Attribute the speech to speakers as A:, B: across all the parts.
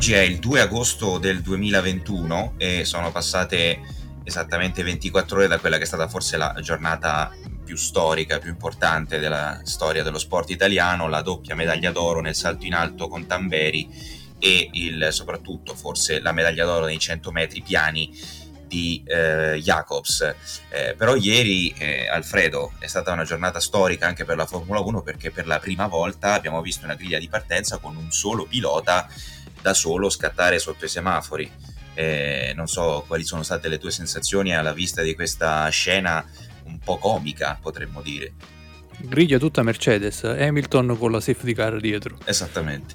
A: oggi è il 2 agosto del 2021 e sono passate esattamente 24 ore da quella che è stata forse la giornata più storica, più importante della storia dello sport italiano, la doppia medaglia d'oro nel salto in alto con Tamberi e il, soprattutto forse la medaglia d'oro nei 100 metri piani di eh, Jacobs. Eh, però ieri, eh, Alfredo, è stata una giornata storica anche per la Formula 1 perché per la prima volta abbiamo visto una griglia di partenza con un solo pilota da solo scattare sotto i semafori. Eh, non so quali sono state le tue sensazioni alla vista di questa scena un po' comica, potremmo dire.
B: Griglia tutta Mercedes, Hamilton con la safety car dietro.
A: Esattamente.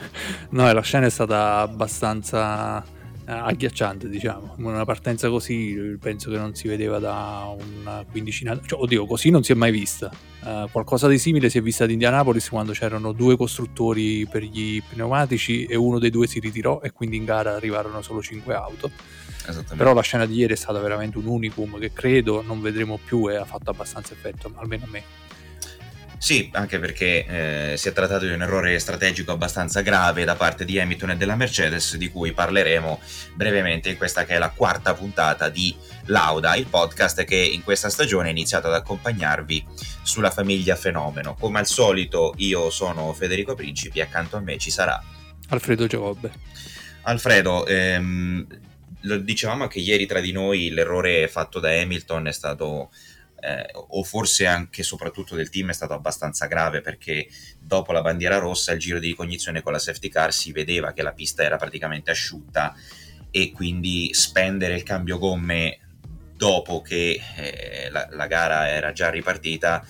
B: no, la scena è stata abbastanza agghiacciante, diciamo. Una partenza così penso che non si vedeva da una quindicina, cioè, oddio, così non si è mai vista. Uh, qualcosa di simile si è vista ad Indianapolis quando c'erano due costruttori per gli pneumatici e uno dei due si ritirò e quindi in gara arrivarono solo cinque auto. Però la scena di ieri è stata veramente un unicum che credo non vedremo più e ha fatto abbastanza effetto, almeno a me.
A: Sì, anche perché eh, si è trattato di un errore strategico abbastanza grave da parte di Hamilton e della Mercedes, di cui parleremo brevemente in questa che è la quarta puntata di Lauda, il podcast che in questa stagione è iniziato ad accompagnarvi sulla famiglia Fenomeno. Come al solito io sono Federico Principi e accanto a me ci sarà
B: Alfredo Giacobbe.
A: Alfredo, ehm, lo dicevamo anche ieri tra di noi, l'errore fatto da Hamilton è stato eh, o forse anche e soprattutto del team è stato abbastanza grave perché dopo la bandiera rossa il giro di ricognizione con la safety car si vedeva che la pista era praticamente asciutta e quindi spendere il cambio gomme dopo che eh, la, la gara era già ripartita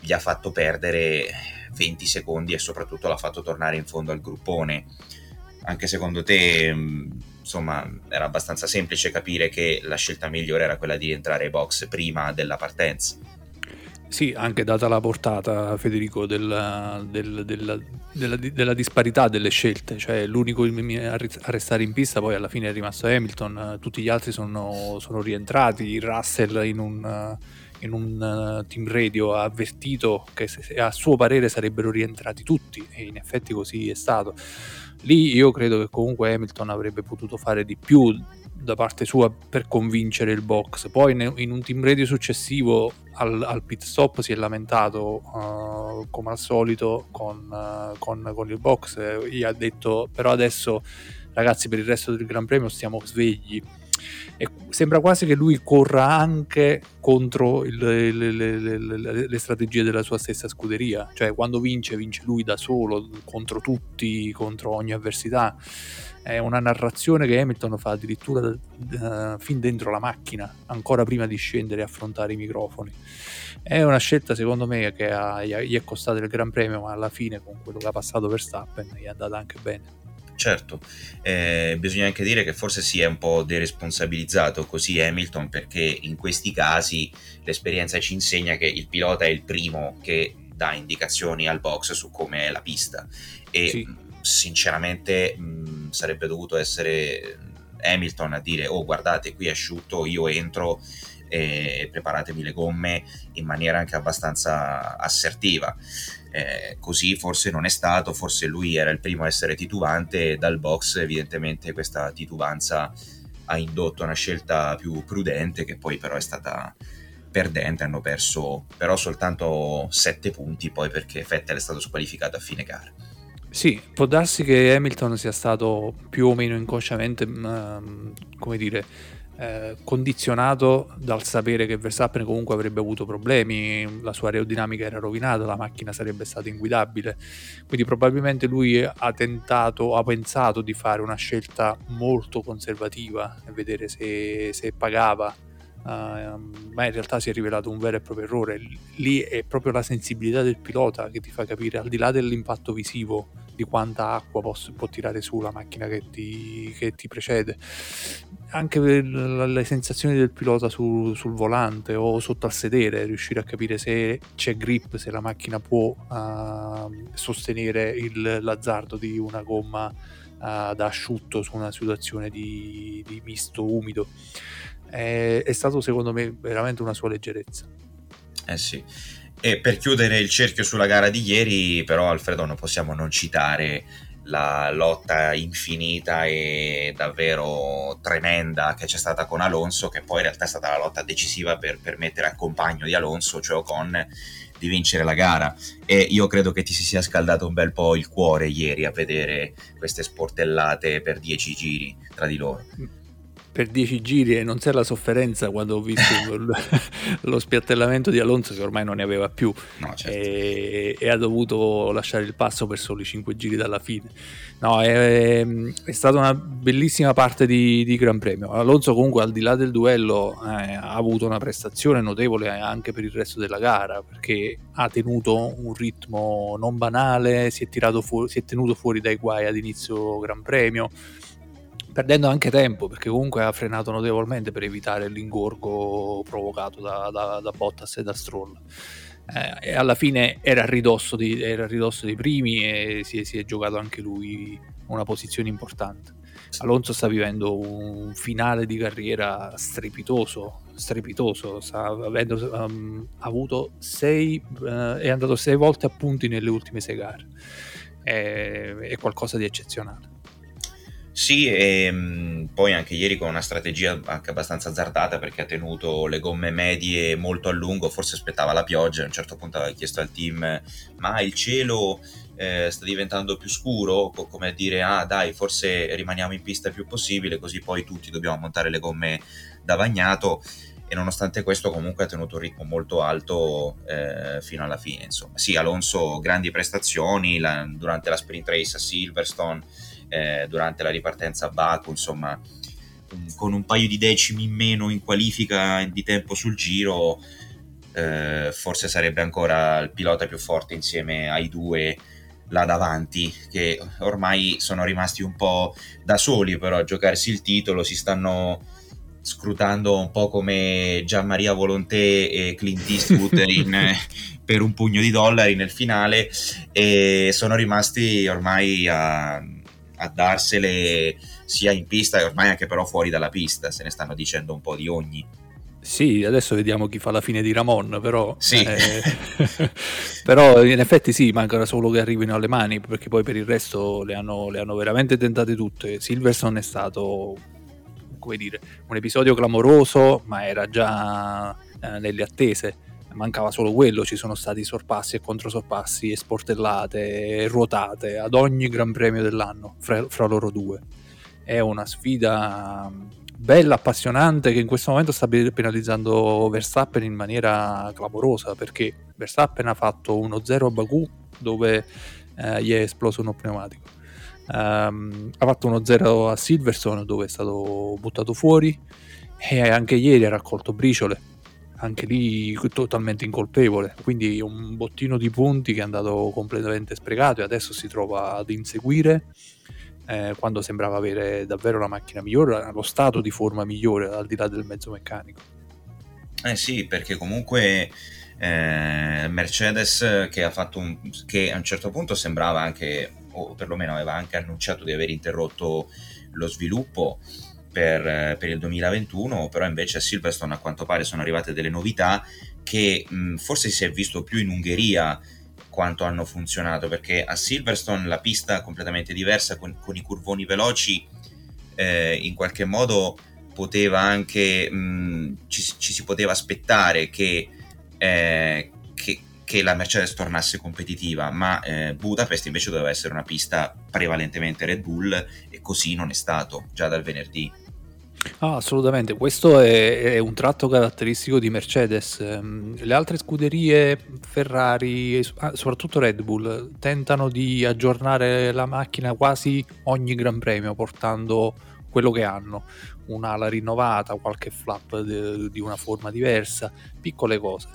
A: gli ha fatto perdere 20 secondi e soprattutto l'ha fatto tornare in fondo al gruppone. Anche secondo te insomma era abbastanza semplice capire che la scelta migliore era quella di entrare ai box prima della partenza.
B: Sì, anche data la portata, Federico, della, del, della, della, della, disparità delle scelte, cioè l'unico a restare in pista poi alla fine è rimasto Hamilton, tutti gli altri sono, sono rientrati, Russell in un, in un team radio ha avvertito che a suo parere sarebbero rientrati tutti e in effetti così è stato Lì io credo che comunque Hamilton avrebbe potuto fare di più da parte sua per convincere il box. Poi in un team radio successivo al, al pit stop si è lamentato uh, come al solito con, uh, con, con, il box. Gli ha detto però adesso ragazzi per il resto del Gran Premio stiamo svegli e sembra quasi che lui corra anche contro il, le, le, le, le, strategie della sua stessa scuderia, cioè quando vince vince lui da solo, contro tutti, contro ogni avversità. È una narrazione che Hamilton fa addirittura uh, fin dentro la macchina, ancora prima di scendere e affrontare i microfoni. È una scelta secondo me che ha, gli è costata il Gran Premio, ma alla fine con quello che ha passato per Stappen gli è andata anche bene.
A: Certo, eh, bisogna anche dire che forse si è un po' deresponsabilizzato così Hamilton perché in questi casi l'esperienza ci insegna che il pilota è il primo che dà indicazioni al box su come è la pista. E sì. sinceramente mh, sarebbe dovuto essere Hamilton a dire oh guardate qui è asciutto io entro e preparatemi le gomme in maniera anche abbastanza assertiva eh, così forse non è stato, forse lui era il primo a essere titubante e dal box evidentemente questa titubanza ha indotto una scelta più prudente che poi però è stata perdente, hanno perso però soltanto 7 punti poi perché Vettel è stato squalificato a fine gara.
B: Sì, può darsi che Hamilton sia stato più o meno inconsciamente, um, come dire, eh, condizionato dal sapere che Verstappen comunque avrebbe avuto problemi, la sua aerodinamica era rovinata, la macchina sarebbe stata inguidabile, quindi probabilmente lui ha tentato, ha pensato di fare una scelta molto conservativa e vedere se, se pagava. Uh, ma in realtà si è rivelato un vero e proprio errore. Lì è proprio la sensibilità del pilota che ti fa capire, al di là dell'impatto visivo, di quanta acqua può, può tirare su la macchina che ti, che ti precede anche le sensazioni del pilota su, sul volante o sotto al sedere, riuscire a capire se c'è grip, se la macchina può uh, sostenere il, l'azzardo di una gomma uh, da asciutto su una situazione di, di misto umido. È, è, stato secondo me veramente una sua leggerezza.
A: Eh sì. E per chiudere il cerchio sulla gara di ieri, però, Alfredo, non possiamo non citare la lotta infinita e davvero tremenda che c'è stata con Alonso, che poi in realtà è stata la lotta decisiva per permettere al compagno di Alonso, cioè Ocon, di vincere la gara. E io credo che ti si sia scaldato un bel po' il cuore ieri a vedere queste sportellate per dieci giri tra di loro
B: per dieci giri e non c'è la sofferenza quando ho visto lo spiattellamento di Alonso che ormai non ne aveva più
A: no, certo.
B: e, e, ha dovuto lasciare il passo per soli cinque giri dalla fine. No, è, è stata una bellissima parte di, di, Gran Premio. Alonso comunque al di là del duello eh, ha avuto una prestazione notevole anche per il resto della gara perché ha tenuto un ritmo non banale, si è, fu- si è tenuto fuori dai guai ad inizio Gran Premio perdendo anche tempo perché comunque ha frenato notevolmente per evitare l'ingorgo provocato da, da, da Bottas e da Stroll. Eh, e alla fine era a ridosso, di, era a ridosso dei primi e si, si, è giocato anche lui una posizione importante. Alonso sta vivendo un finale di carriera strepitoso, strepitoso, sta avendo um, avuto sei, uh, è andato sei volte a punti nelle ultime sei gare, è, è qualcosa di eccezionale.
A: Sì, e mh, poi anche ieri con una strategia anche abbastanza azzardata perché ha tenuto le gomme medie molto a lungo, forse aspettava la pioggia, a un certo punto aveva chiesto al team ma il cielo eh, sta diventando più scuro, co- come a dire ah dai forse rimaniamo in pista il più possibile così poi tutti dobbiamo montare le gomme da bagnato. E nonostante questo comunque ha tenuto un ritmo molto alto eh, fino alla fine insomma. Sì Alonso grandi prestazioni la, durante la sprint race a Silverstone eh, durante la ripartenza a Baku, insomma, con un paio di decimi in meno in qualifica di tempo sul giro, eh, forse sarebbe ancora il pilota più forte insieme ai due là davanti, che ormai sono rimasti un po' da soli però a giocarsi il titolo, si stanno scrutando un po' come Gianmaria Volonté e Clint Eastwood in, per un pugno di dollari nel finale e sono rimasti ormai a a darsele sia in pista e ormai anche però fuori dalla pista, se ne stanno dicendo un po' di ogni.
B: Sì, adesso vediamo chi fa la fine di Ramon, però,
A: sì.
B: eh, però in effetti sì, manca solo che arrivino alle mani, perché poi per il resto le hanno, le hanno veramente tentate tutte. Silverson è stato, come dire, un episodio clamoroso, ma era già eh, nelle attese mancava solo quello, ci sono stati sorpassi e controsorpassi e sportellate e ruotate ad ogni Gran Premio dell'anno fra, fra loro due. È una sfida bella, appassionante che in questo momento sta penalizzando Verstappen in maniera clamorosa perché Verstappen ha fatto 1-0 a Baku dove eh, gli è esploso uno pneumatico. Um, ha fatto 1-0 a Silverstone dove è stato buttato fuori e anche ieri ha raccolto briciole anche lì totalmente incolpevole, quindi un bottino di punti che è andato completamente sprecato e adesso si trova ad inseguire eh, quando sembrava avere davvero la macchina migliore, lo stato di forma migliore al di là del mezzo meccanico.
A: Eh sì, perché comunque eh, Mercedes che un, che a un certo punto sembrava anche, o perlomeno aveva anche annunciato di aver interrotto lo sviluppo, per, per, il 2021, però invece a Silverstone a quanto pare sono arrivate delle novità che mh, forse si è visto più in Ungheria quanto hanno funzionato, perché a Silverstone la pista è completamente diversa, con, con i curvoni veloci, eh, in qualche modo poteva anche, mh, ci, ci, si poteva aspettare che, eh, che, che, la Mercedes tornasse competitiva, ma eh, Budapest invece doveva essere una pista prevalentemente Red Bull e così non è stato già dal venerdì.
B: Ah, assolutamente, questo è, è, un tratto caratteristico di Mercedes. Ehm, le altre scuderie, Ferrari, ah, soprattutto Red Bull, tentano di aggiornare la macchina quasi ogni Gran Premio, portando quello che hanno, un'ala rinnovata, qualche flap de, di una forma diversa, piccole cose.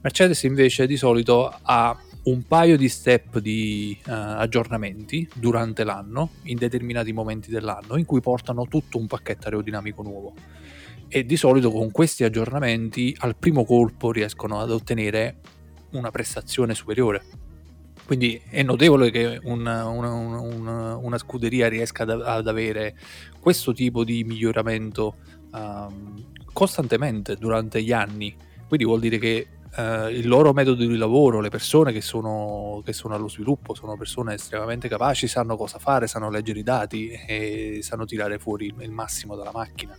B: Mercedes invece di solito ha un paio di step di uh, aggiornamenti durante l'anno, in determinati momenti dell'anno, in cui portano tutto un pacchetto aerodinamico nuovo. E di solito con questi aggiornamenti al primo colpo riescono ad ottenere una prestazione superiore. Quindi è notevole che una, una, una, una scuderia riesca ad, ad, avere questo tipo di miglioramento um, costantemente durante gli anni. Quindi vuol dire che eh, il loro metodo di lavoro, le persone che sono, che sono, allo sviluppo, sono persone estremamente capaci, sanno cosa fare, sanno leggere i dati e sanno tirare fuori il massimo dalla macchina.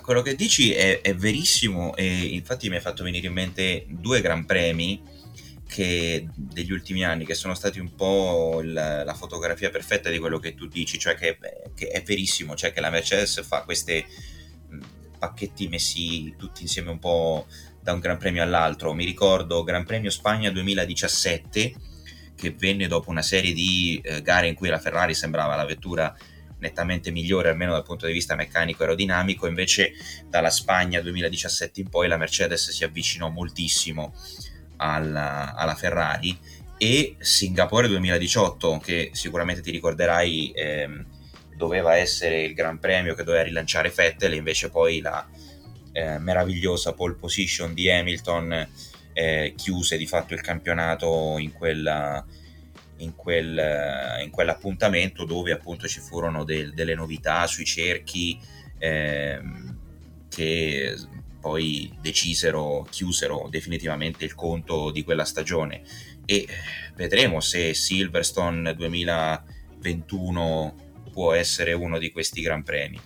A: quello che dici è, è verissimo e infatti mi hai fatto venire in mente due gran premi degli ultimi anni che sono stati un po' il, la fotografia perfetta di quello che tu dici, cioè che, che è verissimo, cioè che la Mercedes fa questi pacchetti messi tutti insieme un po' da un Gran Premio all'altro. Mi ricordo Gran Premio Spagna 2017 che venne dopo una serie di eh, gare in cui la Ferrari sembrava la vettura nettamente migliore almeno dal punto di vista meccanico aerodinamico invece dalla Spagna 2017 in poi la Mercedes si avvicinò moltissimo alla, alla Ferrari e Singapore 2018 che sicuramente ti ricorderai ehm, doveva essere il Gran Premio che doveva rilanciare Vettel invece poi la eh, meravigliosa pole position di Hamilton eh, chiuse di fatto il campionato in quella in, quel, in quell'appuntamento dove appunto ci furono del, delle novità sui cerchi ehm, che poi decisero, chiusero definitivamente il conto di quella stagione e vedremo se Silverstone 2021 può essere uno di questi gran premi.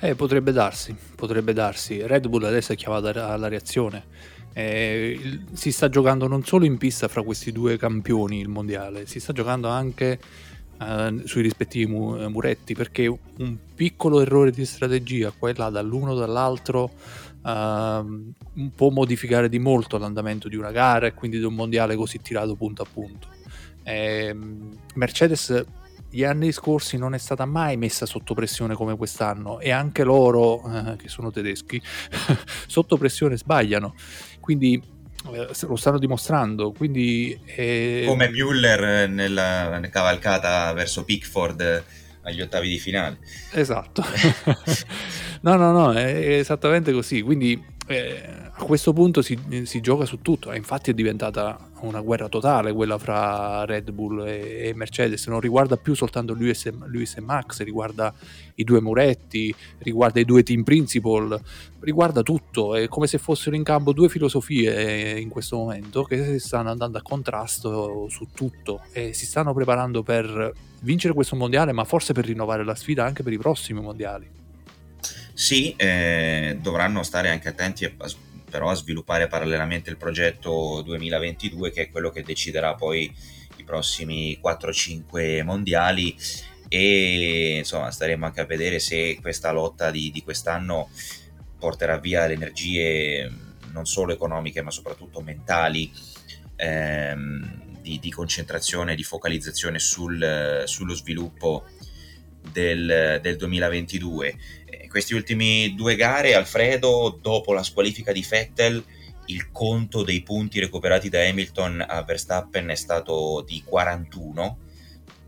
B: Eh, potrebbe darsi, potrebbe darsi. Red Bull adesso è chiamata alla reazione. Eh, si sta giocando non solo in pista fra questi due campioni il mondiale, si sta giocando anche eh, sui rispettivi mu- muretti perché un piccolo errore di strategia, quella dall'uno o dall'altro, uh, può modificare di molto l'andamento di una gara e quindi di un mondiale così tirato punto a punto. Eh, Mercedes gli anni scorsi non è stata mai messa sotto pressione come quest'anno e anche loro, eh, che sono tedeschi, sotto pressione sbagliano. Quindi eh, lo stanno dimostrando. Quindi,
A: eh... Come Müller nella cavalcata verso Pickford agli ottavi di finale.
B: Esatto. no, no, no, è esattamente così. Quindi eh, a questo punto si, si, gioca su tutto. Infatti è diventata una guerra totale quella fra Red Bull e, e Mercedes. Non riguarda più soltanto Lewis e, Lewis e, Max, riguarda i due Muretti, riguarda i due team principal, riguarda tutto. È come se fossero in campo due filosofie in questo momento che si stanno andando a contrasto su tutto e si stanno preparando per vincere questo mondiale, ma forse per rinnovare la sfida anche per i prossimi mondiali.
A: Sì, eh, dovranno stare anche attenti a, però a sviluppare parallelamente il progetto 2022 che è quello che deciderà poi i prossimi 4-5 mondiali. E insomma staremo anche a vedere se questa lotta di, di quest'anno porterà via le energie non solo economiche ma soprattutto mentali ehm, di, di, concentrazione, di focalizzazione sul, sullo sviluppo del, del 2022 questi ultimi due gare, Alfredo, dopo la squalifica di Vettel, il conto dei punti recuperati da Hamilton a Verstappen è stato di 41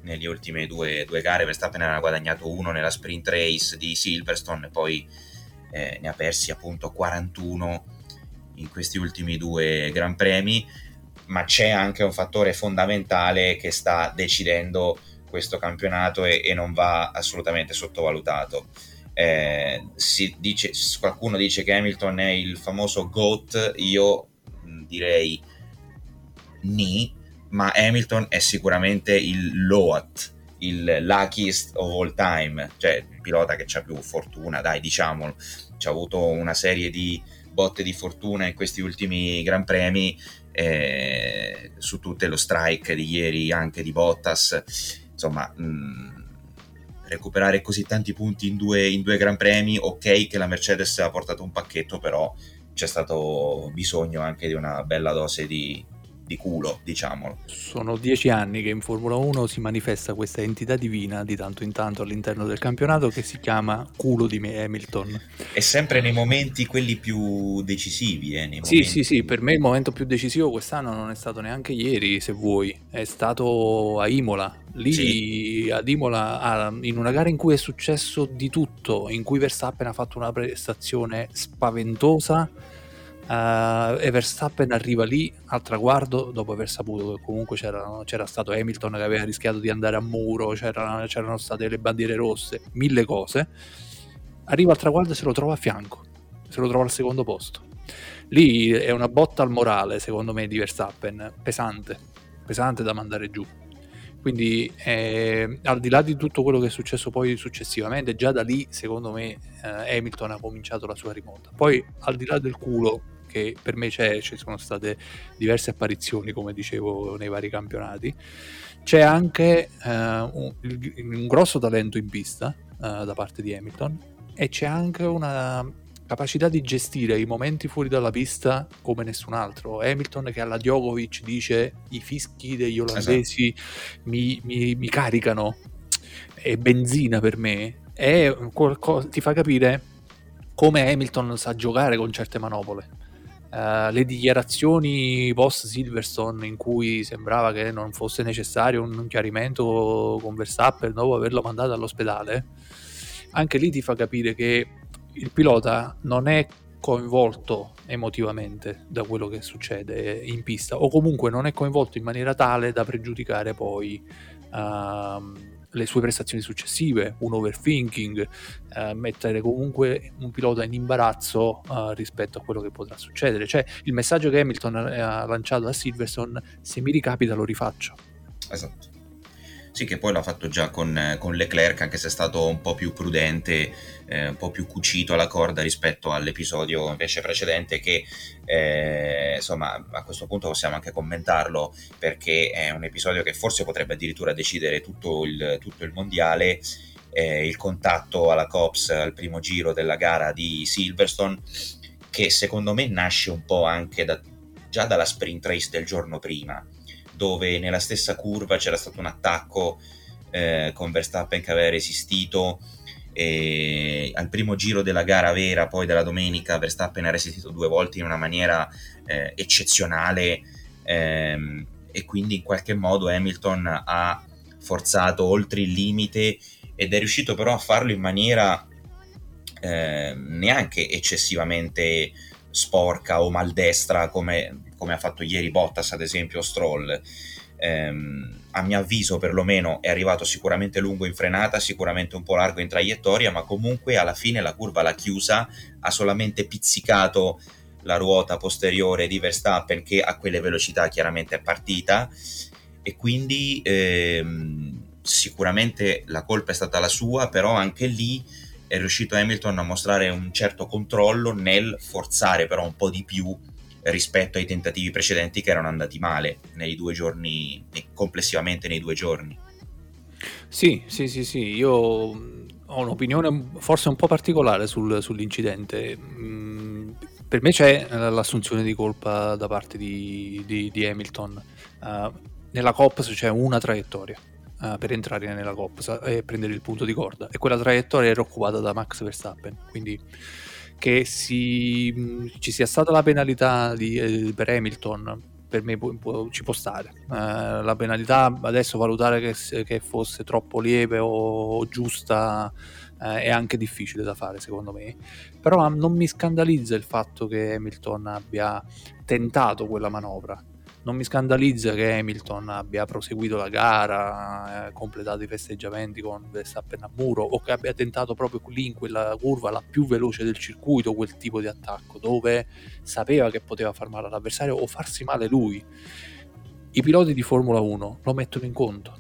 A: nelle ultime due, due gare. Verstappen aveva guadagnato uno nella sprint race di Silverstone e poi eh, ne ha persi appunto 41 in questi ultimi due Gran Premi. Ma c'è anche un fattore fondamentale che sta decidendo questo campionato e, e non va assolutamente sottovalutato eh, dice, qualcuno dice che Hamilton è il famoso GOAT, io mm, direi ni, ma Hamilton è sicuramente il LOAT, il luckiest of all time, cioè il pilota che ha più fortuna, dai diciamolo, ci ha avuto una serie di botte di fortuna in questi ultimi Gran Premi, eh, su tutte lo strike di ieri anche di Bottas, insomma... Mh, mm, recuperare così tanti punti in due, in due Gran Premi, ok che la Mercedes ha portato un pacchetto, però c'è stato bisogno anche di una bella dose di, di culo, diciamolo.
B: Sono dieci anni che in Formula 1 si manifesta questa entità divina di tanto in tanto all'interno del campionato che si chiama culo di Hamilton.
A: E sempre nei momenti quelli più decisivi. Eh,
B: sì, momenti... sì, sì, per me il momento più decisivo quest'anno non è stato neanche ieri, se vuoi, è stato a Imola. Lì sì. ad Imola, in una gara in cui è successo di tutto, in cui Verstappen ha fatto una prestazione spaventosa Uh, e Verstappen arriva lì al traguardo dopo aver saputo che comunque c'era, c'era stato Hamilton che aveva rischiato di andare a muro, c'erano, c'erano state le bandiere rosse, mille cose. Arriva al traguardo e se lo trova a fianco, se lo trova al secondo posto. Lì è una botta al morale, secondo me, di Verstappen, pesante, pesante da mandare giù. Quindi eh, al di là di tutto quello che è successo poi successivamente, già da lì secondo me eh, Hamilton ha cominciato la sua rimonta. Poi al di là del culo che per me c'è, ci sono state diverse apparizioni come dicevo nei vari campionati, c'è anche eh, un, un, grosso talento in pista eh, da parte di Hamilton e c'è anche una capacità di gestire i momenti fuori dalla pista come nessun altro. Hamilton che alla Djokovic dice i fischi degli olandesi esatto. mi, mi, mi, caricano, è benzina per me, è qualcosa, ti fa capire come Hamilton sa giocare con certe manopole. Uh, le dichiarazioni post Silverstone in cui sembrava che non fosse necessario un chiarimento con Verstappen dopo averlo mandato all'ospedale, anche lì ti fa capire che il pilota non è coinvolto emotivamente da quello che succede in pista o comunque non è coinvolto in maniera tale da pregiudicare poi uh, le sue prestazioni successive, un overthinking, uh, mettere comunque un pilota in imbarazzo uh, rispetto a quello che potrà succedere. Cioè il messaggio che Hamilton ha lanciato a Silverstone, se mi ricapita lo rifaccio.
A: Esatto. Sì, che poi l'ha fatto già con, con Leclerc, anche se è stato un po' più prudente, eh, un po' più cucito alla corda rispetto all'episodio invece precedente, che eh, insomma a questo punto possiamo anche commentarlo perché è un episodio che forse potrebbe addirittura decidere tutto il, tutto il mondiale. Eh, il contatto alla Cops al primo giro della gara di Silverstone, che secondo me nasce un po' anche da, già dalla sprint race del giorno prima dove nella stessa curva c'era stato un attacco eh, con Verstappen che aveva resistito. E al primo giro della gara vera poi della domenica Verstappen ha resistito due volte in una maniera eh, eccezionale. Ehm, e quindi in qualche modo Hamilton ha forzato oltre il limite ed è riuscito però a farlo in maniera eh, neanche eccessivamente sporca o maldestra come come ha fatto ieri Bottas ad esempio o Stroll, ehm, a mio avviso perlomeno è arrivato sicuramente lungo in frenata, sicuramente un po' largo in traiettoria, ma comunque alla fine la curva l'ha chiusa, ha solamente pizzicato la ruota posteriore di Verstappen che a quelle velocità chiaramente è partita. E quindi ehm, sicuramente la colpa è stata la sua, però anche lì è riuscito Hamilton a mostrare un certo controllo nel forzare però un po' di più rispetto ai tentativi precedenti che erano andati male nei due giorni, complessivamente nei due giorni.
B: Sì, sì, sì, sì, io ho un'opinione forse un po' particolare sul, sull'incidente. Mm, per me c'è l'assunzione di colpa da parte di, di, di Hamilton. Uh, nella COPS c'è una traiettoria uh, per entrare nella COPS e prendere il punto di corda e quella traiettoria era occupata da Max Verstappen. Quindi che si, ci sia stata la penalità di, eh, per Hamilton per me può, ci può stare. Eh, la penalità adesso valutare che, che fosse troppo lieve o, o giusta eh, è anche difficile da fare secondo me. Però non mi scandalizza il fatto che Hamilton abbia tentato quella manovra non mi scandalizza che Hamilton abbia proseguito la gara, eh, completato i festeggiamenti con Verstappen a muro o che abbia tentato proprio lì in quella curva la più veloce del circuito quel tipo di attacco dove sapeva che poteva far male all'avversario o farsi male lui. I piloti di Formula 1 lo mettono in conto.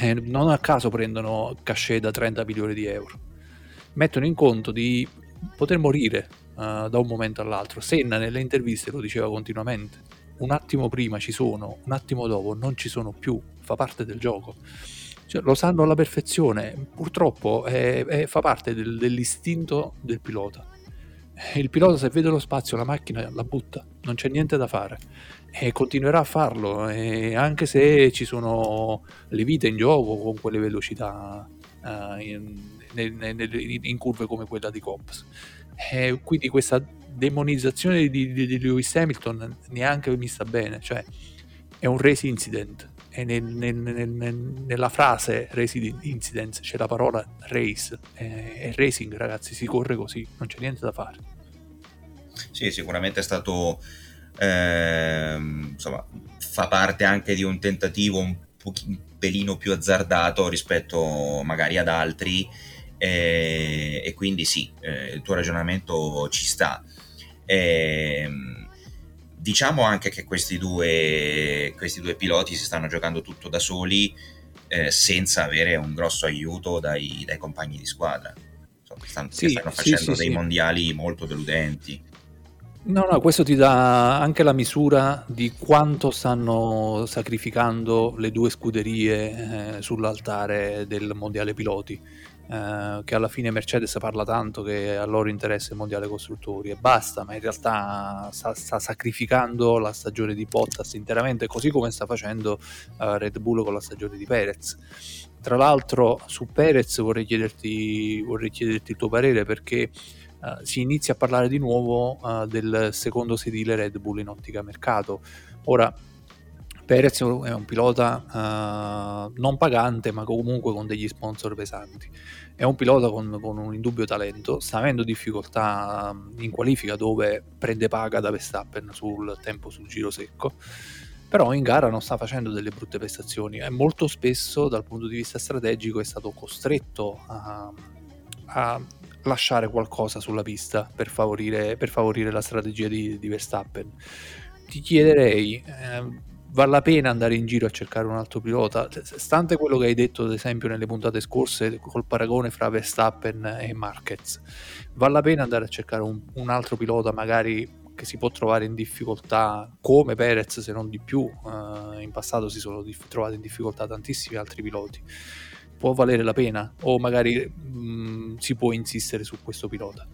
B: Eh, non a caso prendono cachet da 30 milioni di euro. Mettono in conto di poter morire uh, da un momento all'altro. Senna nelle interviste lo diceva continuamente un attimo prima ci sono, un attimo dopo non ci sono più, fa parte del gioco. Cioè, lo sanno alla perfezione, purtroppo è, è, fa parte del, dell'istinto del pilota. Il pilota se vede lo spazio, la macchina la butta, non c'è niente da fare e continuerà a farlo, anche se ci sono le vite in gioco con quelle velocità uh, in, in, in, curve come quella di Cops. E quindi questa demonizzazione di, di, di, Lewis Hamilton neanche mi sta bene, cioè è un race incident e nel, nel, nel, nella frase race incident c'è la parola race e racing ragazzi si corre così, non c'è niente da fare.
A: Sì, sicuramente è stato eh, insomma fa parte anche di un tentativo un, un pelino più azzardato rispetto magari ad altri eh, e quindi sì, eh, il tuo ragionamento ci sta. Ehm, diciamo anche che questi due, questi due piloti si stanno giocando tutto da soli eh, senza avere un grosso aiuto dai, dai compagni di squadra. Insomma, stanno, sì, stanno facendo sì, dei sì, mondiali molto deludenti.
B: No, no, questo ti dà anche la misura di quanto stanno sacrificando le due scuderie eh, sull'altare del mondiale piloti. Eh, che alla fine Mercedes parla tanto che a loro interessa il mondiale costruttori e basta, ma in realtà sta, sta sacrificando la stagione di Bottas interamente, così come sta facendo uh, Red Bull con la stagione di Perez. Tra l'altro, su Perez vorrei chiederti, vorrei chiederti il tuo parere perché uh, si inizia a parlare di nuovo uh, del secondo sedile Red Bull in ottica mercato. Ora, Perez è un pilota uh, non pagante, ma comunque con degli sponsor pesanti. È un pilota con, con, un indubbio talento, sta avendo difficoltà in qualifica dove prende paga da Verstappen sul tempo sul giro secco, però in gara non sta facendo delle brutte prestazioni e molto spesso dal punto di vista strategico è stato costretto a, a lasciare qualcosa sulla pista per favorire, per favorire la strategia di, di, Verstappen. Ti chiederei, eh, vale la pena andare in giro a cercare un altro pilota? Stante quello che hai detto, ad esempio, nelle puntate scorse col paragone fra Verstappen e Marquez, vale la pena andare a cercare un, un altro pilota magari che si può trovare in difficoltà come Perez se non di più uh, in passato si sono dif- trovati in difficoltà tantissimi altri piloti può valere la pena o magari mh, mm, si può insistere su questo pilota?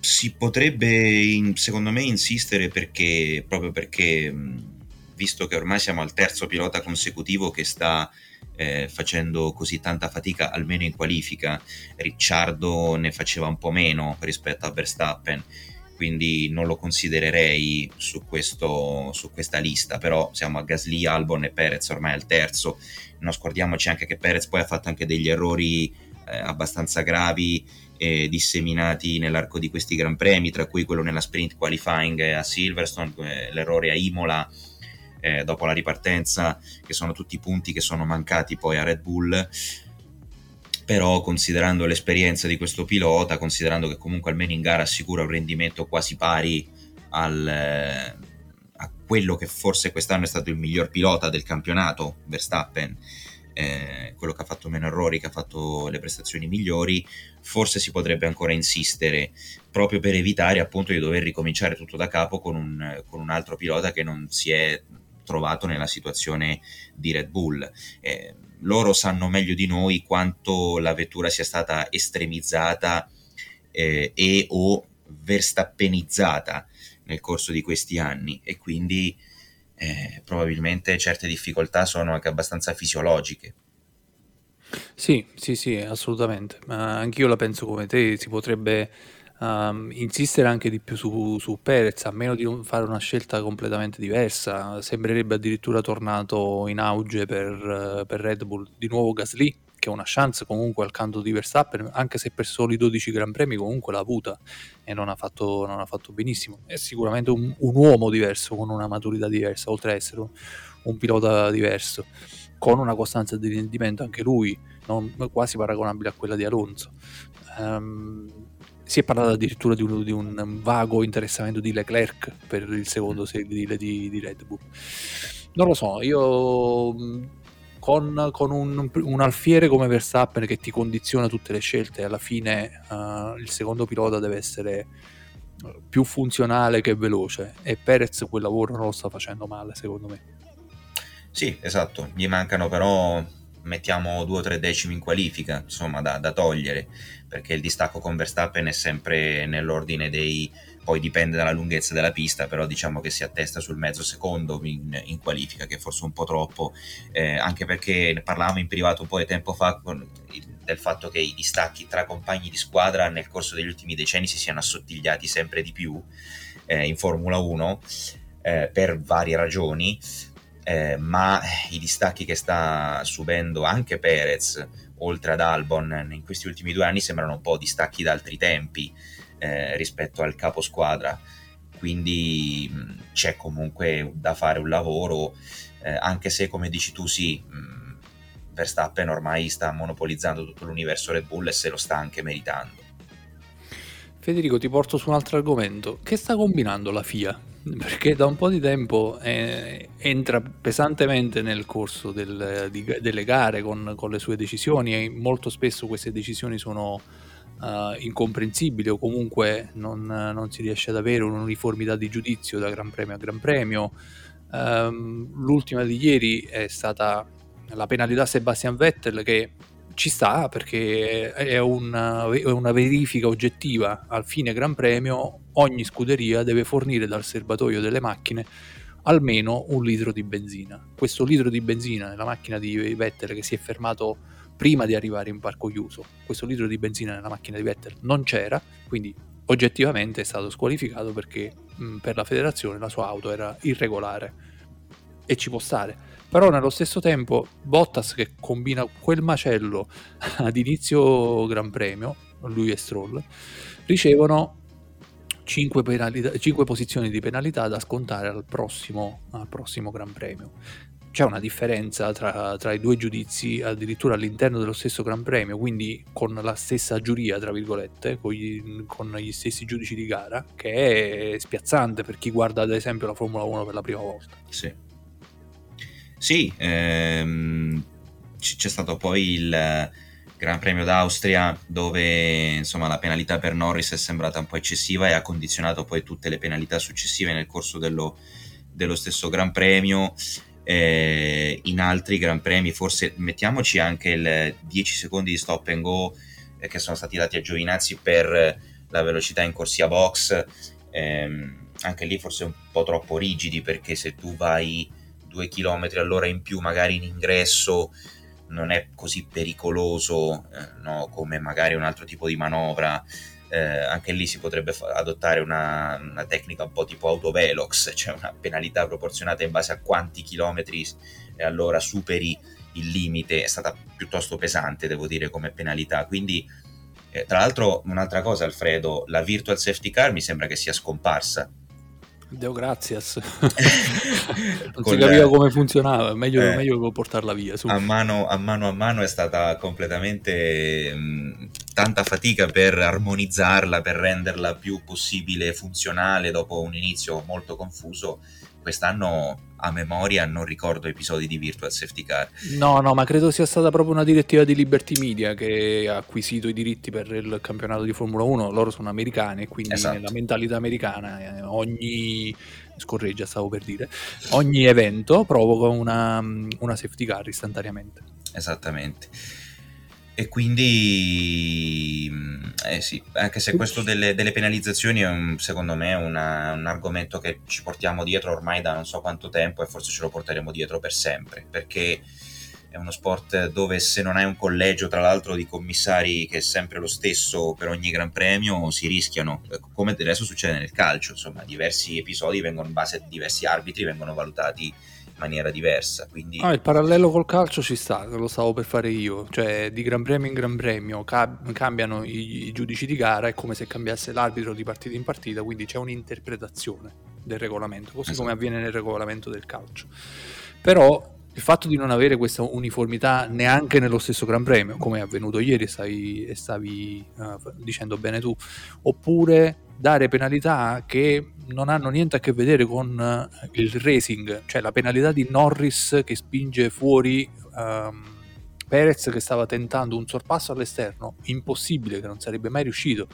A: Si potrebbe, secondo me, insistere perché, proprio perché, mm, visto che ormai siamo al terzo pilota consecutivo che sta eh, facendo così tanta fatica, almeno in qualifica, Ricciardo ne faceva un po' meno rispetto a Verstappen quindi non lo considererei su, questo, su, questa lista, però siamo a Gasly, Albon e Perez ormai al terzo, non scordiamoci anche che Perez poi ha fatto anche degli errori eh, abbastanza gravi disseminati nell'arco di questi Gran Premi, tra cui quello nella sprint qualifying a Silverstone, eh, l'errore a Imola eh, dopo la ripartenza, che sono tutti punti che sono mancati poi a Red Bull. Però considerando l'esperienza di questo pilota, considerando che comunque almeno in gara assicura un rendimento quasi pari al, eh, a quello che forse quest'anno è stato il miglior pilota del campionato, Verstappen, eh, quello che ha fatto meno errori, che ha fatto le prestazioni migliori, forse si potrebbe ancora insistere proprio per evitare appunto di dover ricominciare tutto da capo con un, con un altro pilota che non si è trovato nella situazione di Red Bull. Eh, loro sanno meglio di noi quanto la vettura sia stata estremizzata eh, e o verstappenizzata nel corso di questi anni e quindi eh, probabilmente certe difficoltà sono anche abbastanza fisiologiche.
B: Sì, sì, sì, assolutamente. Uh, anch'io la penso come te, si potrebbe um, insistere anche di più su, su Perez, a meno di non fare una scelta completamente diversa. Sembrerebbe addirittura tornato in auge per, per Red Bull di nuovo Gasly, che ha una chance comunque al canto di Verstappen, anche se per soli 12 Gran Premi comunque l'ha avuta e non ha fatto, non ha fatto benissimo. È sicuramente un, un, uomo diverso, con una maturità diversa, oltre ad essere un, un pilota diverso, con una costanza di rendimento anche lui, non, quasi paragonabile a quella di Alonso. Um, si è parlato addirittura di un, di un, vago interessamento di Leclerc per il secondo sedile di, di Red Bull. Non lo so, io con, con un, un, alfiere come Verstappen che ti condiziona tutte le scelte, alla fine uh, il secondo pilota deve essere più funzionale che veloce e Perez quel lavoro non lo sta facendo male secondo me.
A: Sì, esatto, gli mancano però mettiamo due o tre decimi in qualifica, insomma, da, da, togliere, perché il distacco con Verstappen è sempre nell'ordine dei... poi dipende dalla lunghezza della pista, però diciamo che si attesta sul mezzo secondo in, in qualifica, che forse un po' troppo, eh, anche perché ne parlavamo in privato un po' di tempo fa con, del fatto che i distacchi tra compagni di squadra nel corso degli ultimi decenni si siano assottigliati sempre di più eh, in Formula 1 eh, per varie ragioni eh, ma i distacchi che sta subendo anche Perez, oltre ad Albon, in questi ultimi due anni sembrano un po' distacchi da altri tempi eh, rispetto al capo squadra. Quindi mh, c'è comunque da fare un lavoro, eh, anche se come dici tu sì, mh, Verstappen ormai sta monopolizzando tutto l'universo Red Bull e se lo sta anche meritando.
B: Federico, ti porto su un altro argomento. Che sta combinando la FIA? Perché da un po' di tempo eh, entra pesantemente nel corso del, di, delle gare con, con, le sue decisioni e molto spesso queste decisioni sono uh, incomprensibili o comunque non, non, si riesce ad avere un'uniformità di giudizio da Gran Premio a Gran Premio. Um, l'ultima di ieri è stata la penalità Sebastian Vettel che ci sta perché è una, è una, verifica oggettiva. Al fine Gran Premio ogni scuderia deve fornire dal serbatoio delle macchine almeno un litro di benzina. Questo litro di benzina nella macchina di Vettel che si è fermato prima di arrivare in parco chiuso questo litro di benzina nella macchina di Vettel non c'era quindi oggettivamente è stato squalificato perché mh, per la federazione la sua auto era irregolare. E ci può stare però nello stesso tempo Bottas che combina quel macello ad inizio Gran Premio, lui e Stroll, ricevono 5, penalità, 5 posizioni di penalità da scontare al prossimo, al prossimo Gran Premio. C'è una differenza tra, tra, i due giudizi addirittura all'interno dello stesso Gran Premio, quindi con la stessa giuria, tra virgolette, con gli, con gli stessi giudici di gara, che è spiazzante per chi guarda ad esempio la Formula 1 per la prima volta.
A: Sì. Sì, ehm, c'è stato poi il Gran Premio d'Austria dove insomma, la penalità per Norris è sembrata un po' eccessiva e ha condizionato poi tutte le penalità successive nel corso dello, dello stesso Gran Premio. Eh, in altri Gran Premi forse mettiamoci anche il 10 secondi di stop and go eh, che sono stati dati a Giovinazzi per la velocità in corsia box. Eh, anche lì forse un po' troppo rigidi perché se tu vai 2 km all'ora in più magari in ingresso non è così pericoloso eh, no? come magari un altro tipo di manovra eh, anche lì si potrebbe fa- adottare una, una, tecnica un po' tipo autovelox cioè una penalità proporzionata in base a quanti chilometri all'ora superi il limite è stata piuttosto pesante devo dire come penalità quindi eh, tra l'altro un'altra cosa Alfredo la virtual safety car mi sembra che sia scomparsa
B: Deo grazias. non si capiva come funzionava, meglio, eh, meglio portarla via.
A: A mano, a mano, a mano è stata completamente mh, tanta fatica per armonizzarla, per renderla più possibile funzionale dopo un inizio molto confuso. Quest'anno a memoria non ricordo episodi di Virtual Safety Car.
B: No, no, ma credo sia stata proprio una direttiva di Liberty Media che ha acquisito i diritti per il campionato di Formula 1. Loro sono americani e quindi esatto. nella mentalità americana eh, ogni scorreggia stavo per dire ogni evento provoca una, una safety car istantaneamente.
A: Esattamente. E quindi, mm, eh sì, anche se questo delle, delle penalizzazioni è un, secondo me una, un argomento che ci portiamo dietro ormai da non so quanto tempo e forse ce lo porteremo dietro per sempre, perché è uno sport dove se non hai un collegio tra l'altro di commissari che è sempre lo stesso per ogni gran premio si rischiano, come adesso succede nel calcio, insomma diversi episodi vengono in base a diversi arbitri vengono valutati maniera diversa. Quindi...
B: Ah, il parallelo col calcio ci sta, lo stavo per fare io, cioè di Gran Premio in Gran Premio cab- cambiano i, i, giudici di gara, è come se cambiasse l'arbitro di partita in partita, quindi c'è un'interpretazione del regolamento, così esatto. come avviene nel regolamento del calcio. Però il fatto di non avere questa uniformità neanche nello stesso Gran Premio, come è avvenuto ieri e stavi, e stavi uh, dicendo bene tu, oppure dare penalità che non hanno niente a che vedere con uh, il racing, cioè la penalità di Norris che spinge fuori um, Perez che stava tentando un sorpasso all'esterno, impossibile che non sarebbe mai riuscito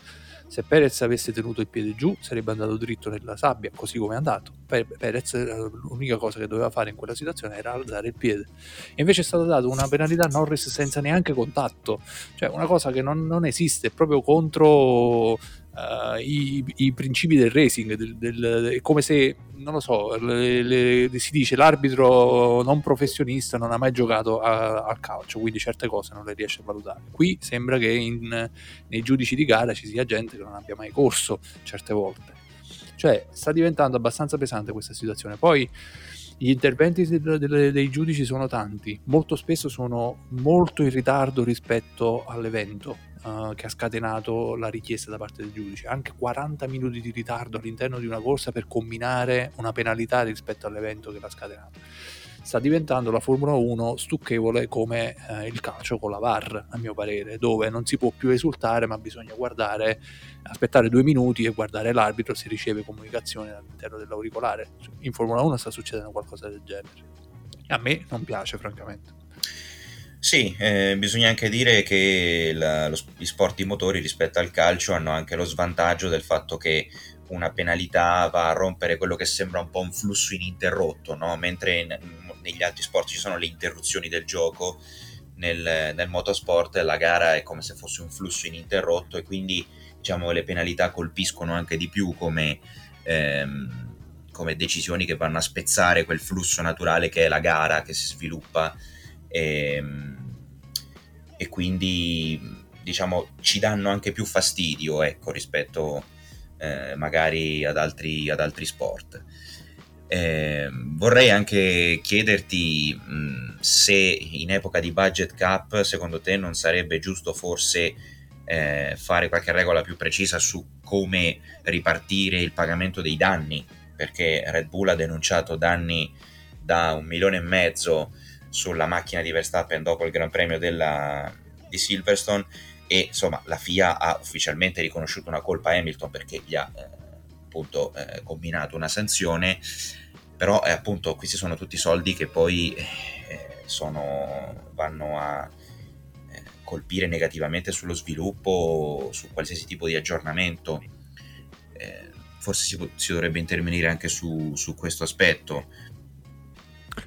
B: se Perez avesse tenuto il piede giù sarebbe andato dritto nella sabbia, così come è andato. Perez l'unica cosa che doveva fare in quella situazione era alzare il piede. E invece è stata data una penalità a Norris senza neanche contatto, cioè una cosa che non, non esiste, proprio contro uh, i, i, principi del racing, del, del, è come se, non lo so, le, le, si dice l'arbitro non professionista non ha mai giocato a, a, calcio, quindi certe cose non le riesce a valutare. Qui sembra che in, nei giudici di gara ci sia gente che non abbia mai corso certe volte. Cioè, sta diventando abbastanza pesante questa situazione. Poi gli interventi de- de- dei giudici sono tanti, molto spesso sono molto in ritardo rispetto all'evento uh, che ha scatenato la richiesta da parte del giudice, anche 40 minuti di ritardo all'interno di una corsa per combinare una penalità rispetto all'evento che l'ha scatenato. sta diventando la Formula 1 stucchevole come eh, il calcio con la VAR, a mio parere, dove non si può più esultare, ma bisogna guardare, aspettare due minuti e guardare l'arbitro se riceve comunicazione all'interno dell'auricolare. In Formula 1 sta succedendo qualcosa del genere. A me non piace, francamente.
A: Sì, eh, bisogna anche dire che la, lo, gli sport di motori rispetto al calcio hanno anche lo svantaggio del fatto che una penalità va a rompere quello che sembra un po' un flusso ininterrotto, no? mentre in, negli altri sport ci sono le interruzioni del gioco, nel, nel, motorsport la gara è come se fosse un flusso ininterrotto e quindi diciamo, le penalità colpiscono anche di più come, ehm, come decisioni che vanno a spezzare quel flusso naturale che è la gara che si sviluppa e, ehm, e quindi diciamo ci danno anche più fastidio ecco, rispetto eh, magari ad altri, ad altri sport. Eh, vorrei anche chiederti mh, se in epoca di budget cap secondo te non sarebbe giusto forse eh, fare qualche regola più precisa su come ripartire il pagamento dei danni perché Red Bull ha denunciato danni da un milione e mezzo sulla macchina di Verstappen dopo il Gran Premio della, di Silverstone e insomma la FIA ha ufficialmente riconosciuto una colpa a Hamilton perché gli ha eh, appunto eh, combinato una sanzione. Però eh, appunto questi sono tutti soldi che poi eh, sono, vanno a eh, colpire negativamente sullo sviluppo su qualsiasi tipo di aggiornamento. Eh, forse si, si, dovrebbe intervenire anche su, su questo aspetto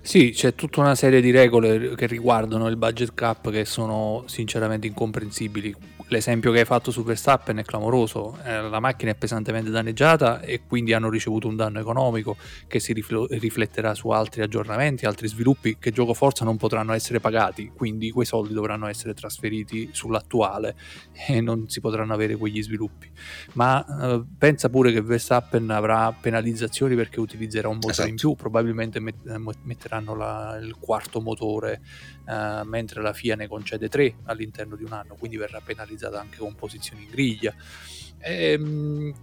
B: sì, c'è tutta una serie di regole che riguardano il budget cap che sono sinceramente incomprensibili l'esempio che hai fatto su Verstappen è clamoroso, eh, la macchina è pesantemente danneggiata e quindi hanno ricevuto un danno economico che si rifl- rifletterà su altri aggiornamenti, altri sviluppi che gioco forza non potranno essere pagati, quindi quei soldi dovranno essere trasferiti sull'attuale e non si potranno avere quegli sviluppi. Ma eh, pensa pure che Verstappen avrà penalizzazioni perché utilizzerà un motore esatto. in più, probabilmente met- metteranno la- il quarto motore eh, mentre la FIA ne concede tre all'interno di un anno, quindi verrà penalizzata anche con posizioni in griglia. E, ehm,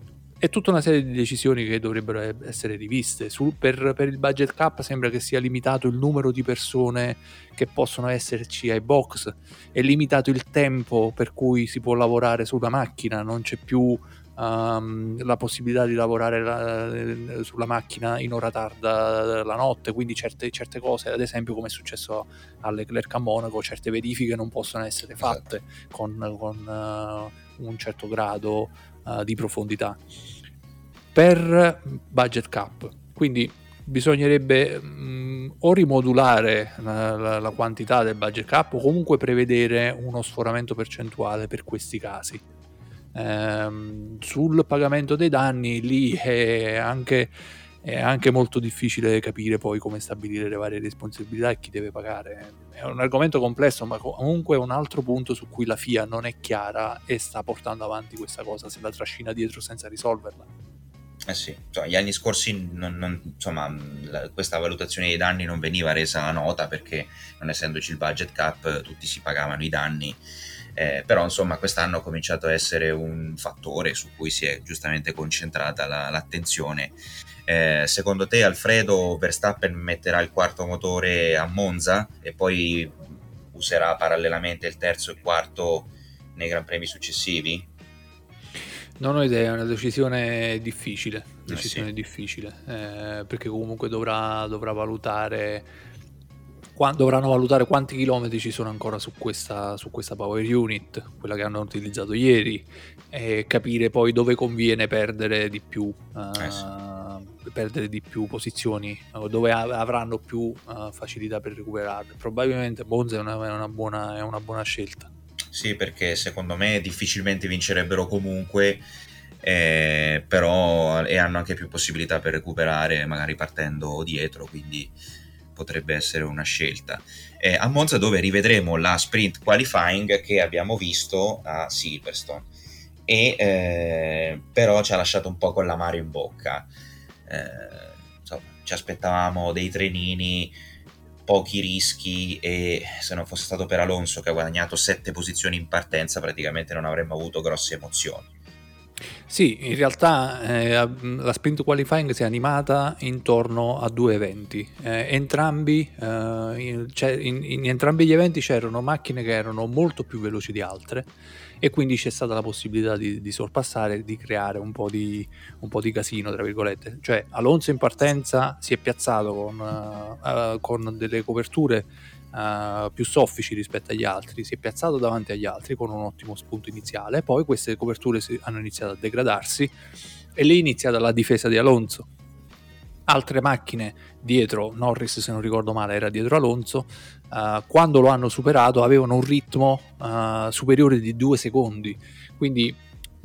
B: è tutta una serie di decisioni che dovrebbero essere riviste. Sul, per, per, il budget cap sembra che sia limitato il numero di persone che possono esserci ai box, è limitato il tempo per cui si può lavorare sulla macchina, non c'è più um, la possibilità di lavorare la, eh, sulla macchina in ora tarda la notte, quindi certe, certe, cose, ad esempio come è successo a Leclerc a Monaco, certe verifiche non possono essere esatto. fatte esatto. con, con uh, un certo grado uh, di profondità. Per budget cap, quindi bisognerebbe mh, o rimodulare la, la, la, quantità del budget cap o comunque prevedere uno sforamento percentuale per questi casi. Ehm, sul pagamento dei danni lì è anche, è anche molto difficile capire poi come stabilire le varie responsabilità e chi deve pagare. È un argomento complesso, ma comunque è un altro punto su cui la FIA non è chiara e sta portando avanti questa cosa, se la trascina dietro senza risolverla.
A: Eh sì, insomma, gli anni scorsi non, non, insomma, la, questa valutazione dei danni non veniva resa nota perché non essendoci il budget cap tutti si pagavano i danni eh, però insomma quest'anno ha cominciato a essere un fattore su cui si è giustamente concentrata la, l'attenzione. Eh, secondo te Alfredo Verstappen metterà il quarto motore a Monza e poi userà parallelamente il terzo e il quarto nei Gran Premi successivi?
B: Non ho idea, è una decisione difficile, decisione eh sì. difficile eh, perché comunque dovrà, dovrà valutare dovranno valutare quanti chilometri ci sono ancora su questa, su questa power unit, quella che hanno utilizzato ieri, e capire poi dove conviene perdere di più, uh, eh sì. perdere di più posizioni, dove avranno più uh, facilità per recuperarle. Probabilmente Monza è una, è, una buona, è una buona scelta.
A: Sì, perché secondo me difficilmente vincerebbero comunque eh, però e hanno anche più possibilità per recuperare magari partendo dietro quindi potrebbe essere una scelta. Eh, a Monza dove rivedremo la sprint qualifying che abbiamo visto a Silverstone e eh, però ci ha lasciato un po' con l'amaro in bocca. Eh, insomma, ci aspettavamo dei trenini, pochi rischi e se non fosse stato per Alonso che ha guadagnato sette posizioni in partenza praticamente non avremmo avuto grosse emozioni.
B: Sì, in realtà eh, la sprint qualifying si è animata intorno a due eventi. Eh, entrambi, eh, in, in, in, entrambi gli eventi c'erano macchine che erano molto più veloci di altre e quindi c'è stata la possibilità di, di sorpassare di creare un po' di, un po' di, casino, tra virgolette. Cioè Alonso in partenza si è piazzato con, uh, con delle coperture uh, più soffici rispetto agli altri, si è piazzato davanti agli altri con un ottimo spunto iniziale, poi queste coperture si, hanno iniziato a degradarsi e lì è iniziata la difesa di Alonso. Altre macchine dietro, Norris se non ricordo male era dietro Alonso, uh, quando lo hanno superato avevano un ritmo uh, superiore di due secondi, quindi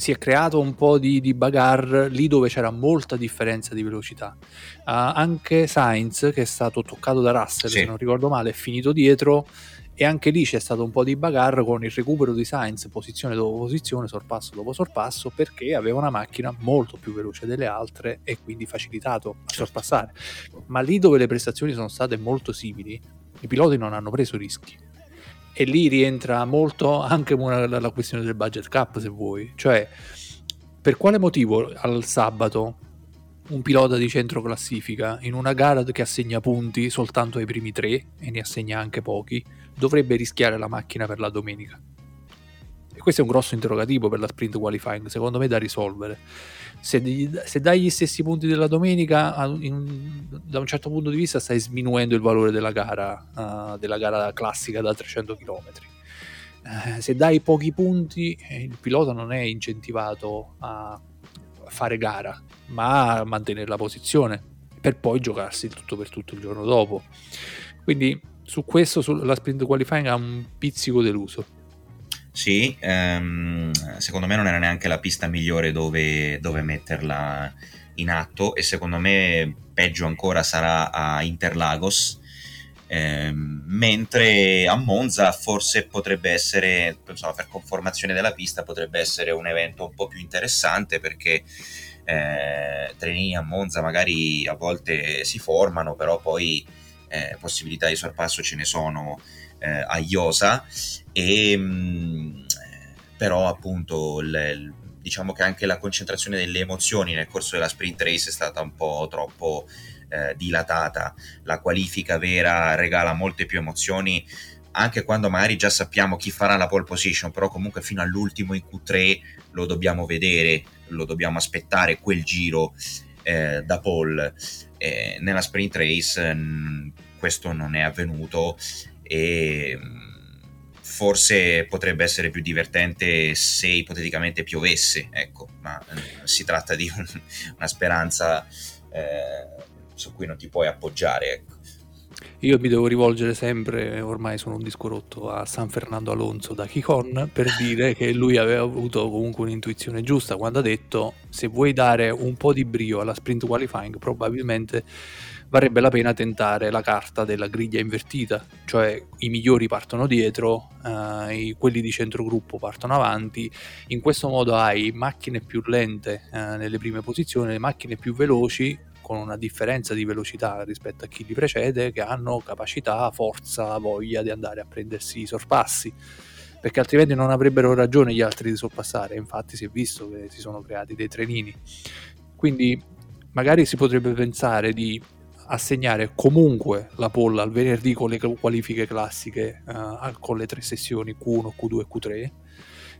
B: si è creato un po' di, di bagarre lì dove c'era molta differenza di velocità. Uh, anche Sainz, che è stato toccato da Russell, sì. se non ricordo male, è finito dietro e anche lì c'è stato un po' di bagarre con il recupero di Sainz posizione dopo posizione, sorpasso dopo sorpasso, perché aveva una macchina molto più veloce delle altre e quindi facilitato a certo. sorpassare. Ma lì dove le prestazioni sono state molto simili, i piloti non hanno preso rischi e lì rientra molto anche una, la, la, questione del budget cap se vuoi. Cioè per quale motivo al sabato un pilota di centro classifica in una gara che assegna punti soltanto ai primi tre e ne assegna anche pochi dovrebbe rischiare la macchina per la domenica questo è un grosso interrogativo per la sprint qualifying secondo me da risolvere se, se dai gli stessi punti della domenica, in, da un certo punto di vista stai sminuendo il valore della gara, uh, della gara classica da 300 km. Uh, se dai pochi punti, eh, il pilota non è incentivato a fare gara, ma a mantenere la posizione per poi giocarsi tutto per tutto il giorno dopo. Quindi su questo la sprint qualifying ha un pizzico deluso.
A: Sì, ehm, secondo me non era neanche la pista migliore dove, dove metterla in atto e secondo me peggio ancora sarà a Interlagos, ehm, mentre a Monza forse potrebbe essere, insomma, per conformazione della pista, potrebbe essere un evento un po' più interessante perché eh, trenini a Monza magari a volte si formano, però poi eh, possibilità di sorpasso ce ne sono eh, a Iosa e mm, però appunto il, diciamo che anche la concentrazione delle emozioni nel corso della sprint race è stata un po' troppo eh, dilatata la qualifica vera regala molte più emozioni anche quando magari già sappiamo chi farà la pole position, però comunque fino all'ultimo in Q3 lo dobbiamo vedere, lo dobbiamo aspettare quel giro eh, da pole. Eh, nella sprint race mh, mm, questo non è avvenuto e forse potrebbe essere più divertente se ipoteticamente piovesse, ecco, ma eh, si tratta di un, una speranza eh, su cui non ti puoi appoggiare, ecco.
B: Io mi devo rivolgere sempre, ormai sono un disco rotto, a San Fernando Alonso da Kikon per dire che lui aveva avuto comunque un'intuizione giusta quando ha detto se vuoi dare un po' di brio alla sprint qualifying probabilmente varrebbe la pena tentare la carta della griglia invertita, cioè i migliori partono dietro, eh, quelli di centrogruppo partono avanti, in questo modo hai macchine più lente eh, nelle prime posizioni, le macchine più veloci con una differenza di velocità rispetto a chi li precede che hanno capacità, forza, voglia di andare a prendersi i sorpassi perché altrimenti non avrebbero ragione gli altri di sorpassare. Infatti si è visto che si sono creati dei trenini. Quindi magari si potrebbe pensare di assegnare comunque la polla al venerdì con le qualifiche classiche uh, con le tre sessioni Q1, Q2 e Q3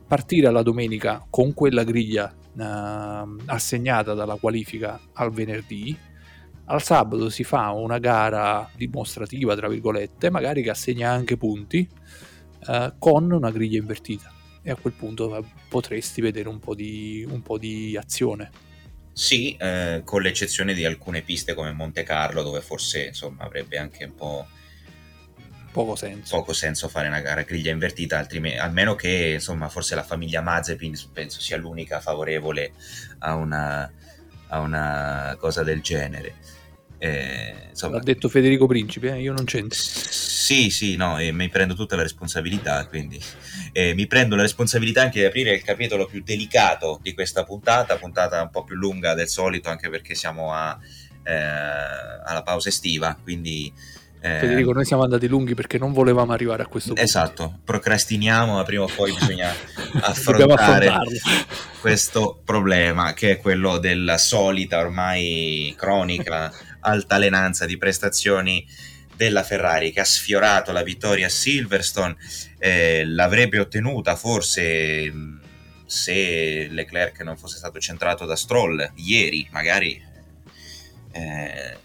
B: partire la domenica con quella griglia uh, assegnata dalla qualifica al venerdì. Al sabato si fa una gara dimostrativa tra virgolette magari che assegna anche punti uh, con una griglia invertita. E a quel punto potresti vedere un po' di, un po di azione
A: sì, eh, con l'eccezione di alcune piste come Monte Carlo, dove forse insomma, avrebbe anche un po'
B: poco senso.
A: poco senso fare una gara griglia invertita, altrimenti, almeno che insomma, forse la famiglia Mazepin penso sia l'unica favorevole a una, a una cosa del genere.
B: Eh, insomma, L'ha detto Federico Principe, eh? io non c'entro.
A: Sì, sì, no, e mi prendo tutta la responsabilità, quindi eh, mi prendo la responsabilità anche di aprire il capitolo più delicato di questa puntata, puntata un po' più lunga del solito, anche perché siamo a, eh, alla pausa estiva, quindi
B: Eh, Federico, noi siamo andati lunghi perché non volevamo arrivare a questo punto.
A: Esatto, procrastiniamo, ma prima o poi bisogna affrontare questo problema che è quello della solita ormai cronica altalenanza di prestazioni della Ferrari che ha sfiorato la vittoria a Silverstone, eh, l'avrebbe ottenuta forse se Leclerc non fosse stato centrato da Stroll ieri, magari eh,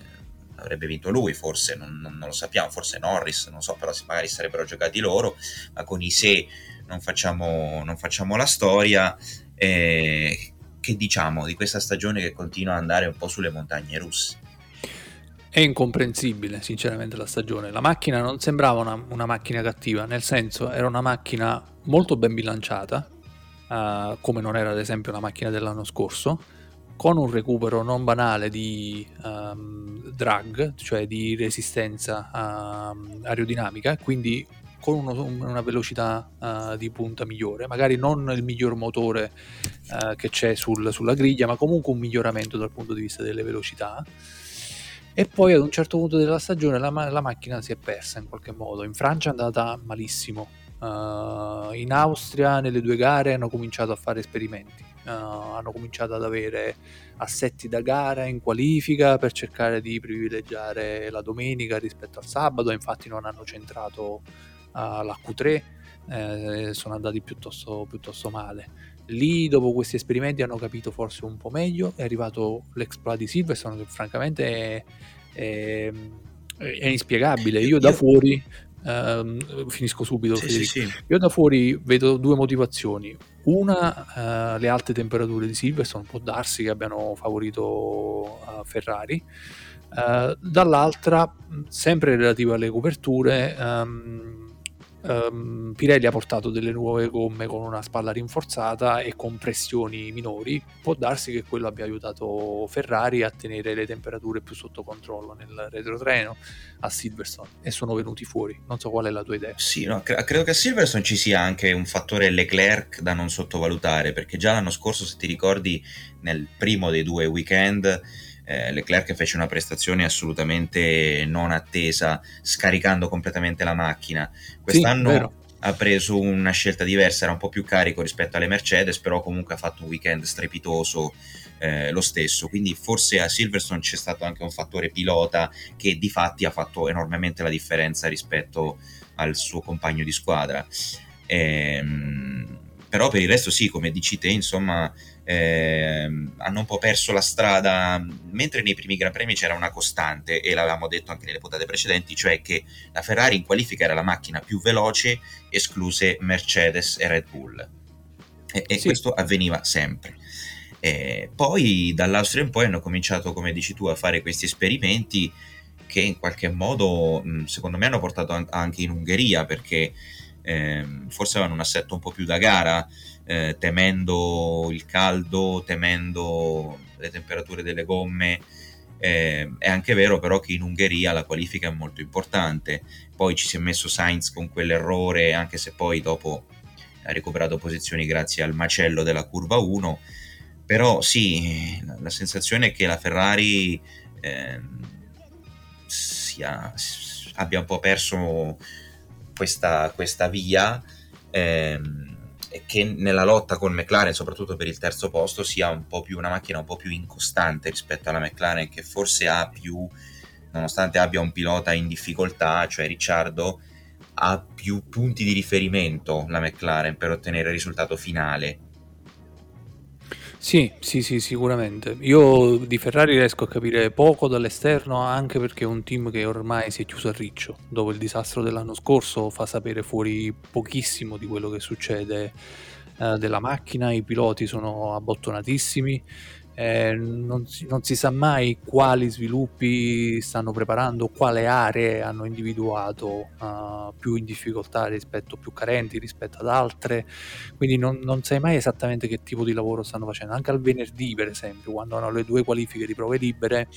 A: avrebbe vinto lui, forse non, non, non, lo sappiamo, forse Norris, non so, però magari sarebbero giocati loro, ma con i se non facciamo, non facciamo la storia. Eh, che diciamo di questa stagione che continua ad andare un po' sulle montagne russe?
B: È incomprensibile, sinceramente, la stagione. La macchina non sembrava una, una macchina cattiva, nel senso era una macchina molto ben bilanciata, uh, come non era ad esempio la macchina dell'anno scorso, con un recupero non banale di um, drag, cioè di resistenza um, aerodinamica, quindi con uno, una velocità uh, di punta migliore, magari non il miglior motore uh, che c'è sul, sulla griglia, ma comunque un miglioramento dal punto di vista delle velocità. E poi ad un certo punto della stagione la, la macchina si è persa in qualche modo. In Francia è andata malissimo, uh, in Austria nelle due gare hanno cominciato a fare esperimenti uh, hanno cominciato ad avere assetti da gara in qualifica per cercare di privilegiare la domenica rispetto al sabato, infatti non hanno centrato uh, la Q3, eh, sono andati piuttosto, piuttosto male. Lì dopo questi esperimenti hanno capito forse un po' meglio, è arrivato l'exploit di Silverstone che francamente è, è, è inspiegabile. Io da fuori Uh, finisco subito. Sì, sì, sì. Io da fuori vedo due motivazioni. Una, uh, le alte temperature di Silverstone, può darsi che abbiano favorito uh, Ferrari. Eh, dall'altra, sempre relativa alle coperture, um, um, Pirelli ha portato delle nuove gomme con una spalla rinforzata e con pressioni minori. Può darsi che quello abbia aiutato Ferrari a tenere le temperature più sotto controllo nel retrotreno a Silverstone e sono venuti fuori. Non so qual è la tua idea.
A: Sì, no, cre- credo che a Silverstone ci sia anche un fattore Leclerc da non sottovalutare perché già l'anno scorso, se ti ricordi, nel primo dei due weekend eh, Leclerc fece una prestazione assolutamente non attesa, scaricando completamente la macchina. Quest'anno sì, ha preso una scelta diversa, era un po' più carico rispetto alle Mercedes, però comunque ha fatto un weekend strepitoso eh, lo stesso. Quindi forse a Silverstone c'è stato anche un fattore pilota che di fatti ha fatto enormemente la differenza rispetto al suo compagno di squadra. Ehm, però per il resto sì, come dici te, insomma, eh, hanno un po' perso la strada, mentre nei primi Gran Premi c'era una costante, e l'avevamo detto anche nelle puntate precedenti, cioè che la Ferrari in qualifica era la macchina più veloce, escluse Mercedes e Red Bull. E, e sì. questo avveniva sempre. Eh, poi dall'Austria in poi hanno cominciato, come dici tu, a fare questi esperimenti che in qualche modo, secondo me, hanno portato anche in Ungheria, perché eh, forse avevano un assetto un po' più da gara, eh, temendo il caldo, temendo le temperature delle gomme. Eh, è anche vero però che in Ungheria la qualifica è molto importante, poi ci si è messo Sainz con quell'errore, anche se poi dopo ha recuperato posizioni grazie al macello della curva 1, però sì, la sensazione è che la Ferrari eh, sia, abbia un po' perso questa, questa via. Ehm, che nella lotta con McLaren, soprattutto per il terzo posto, sia un po' più una macchina un po' più incostante rispetto alla McLaren, che forse ha più, nonostante abbia un pilota in difficoltà, cioè Ricciardo, ha più punti di riferimento la McLaren per ottenere il risultato finale
B: sì, sì, sì, sicuramente. Io di Ferrari riesco a capire poco dall'esterno anche perché è un team che ormai si è chiuso a riccio. Dopo il disastro dell'anno scorso fa sapere fuori pochissimo di quello che succede eh, della macchina, i piloti sono abbottonatissimi eh, non, si, non, si, sa mai quali sviluppi stanno preparando, quale aree hanno individuato uh, più in difficoltà rispetto, più carenti rispetto ad altre, quindi non, non, sai mai esattamente che tipo di lavoro stanno facendo. Anche al venerdì, per esempio, quando hanno le due qualifiche di prove libere,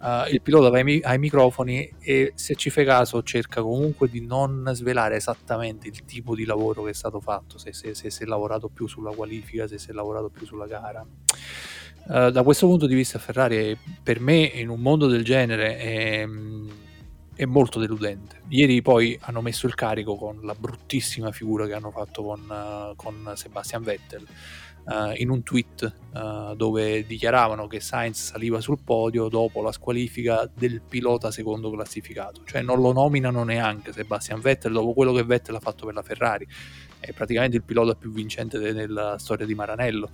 B: uh, il pilota va ai, microfoni e se ci fai caso cerca comunque di non svelare esattamente il tipo di lavoro che è stato fatto, se si è lavorato più sulla qualifica, se si è lavorato più sulla gara. Uh, da questo punto di vista Ferrari per me in un mondo del genere è, è molto deludente. Ieri poi hanno messo il carico con la bruttissima figura che hanno fatto con, uh, con Sebastian Vettel uh, in un tweet uh, dove dichiaravano che Sainz saliva sul podio dopo la squalifica del pilota secondo classificato, cioè non lo nominano neanche Sebastian Vettel dopo quello che Vettel ha fatto per la Ferrari, è praticamente il pilota più vincente de- nella storia di Maranello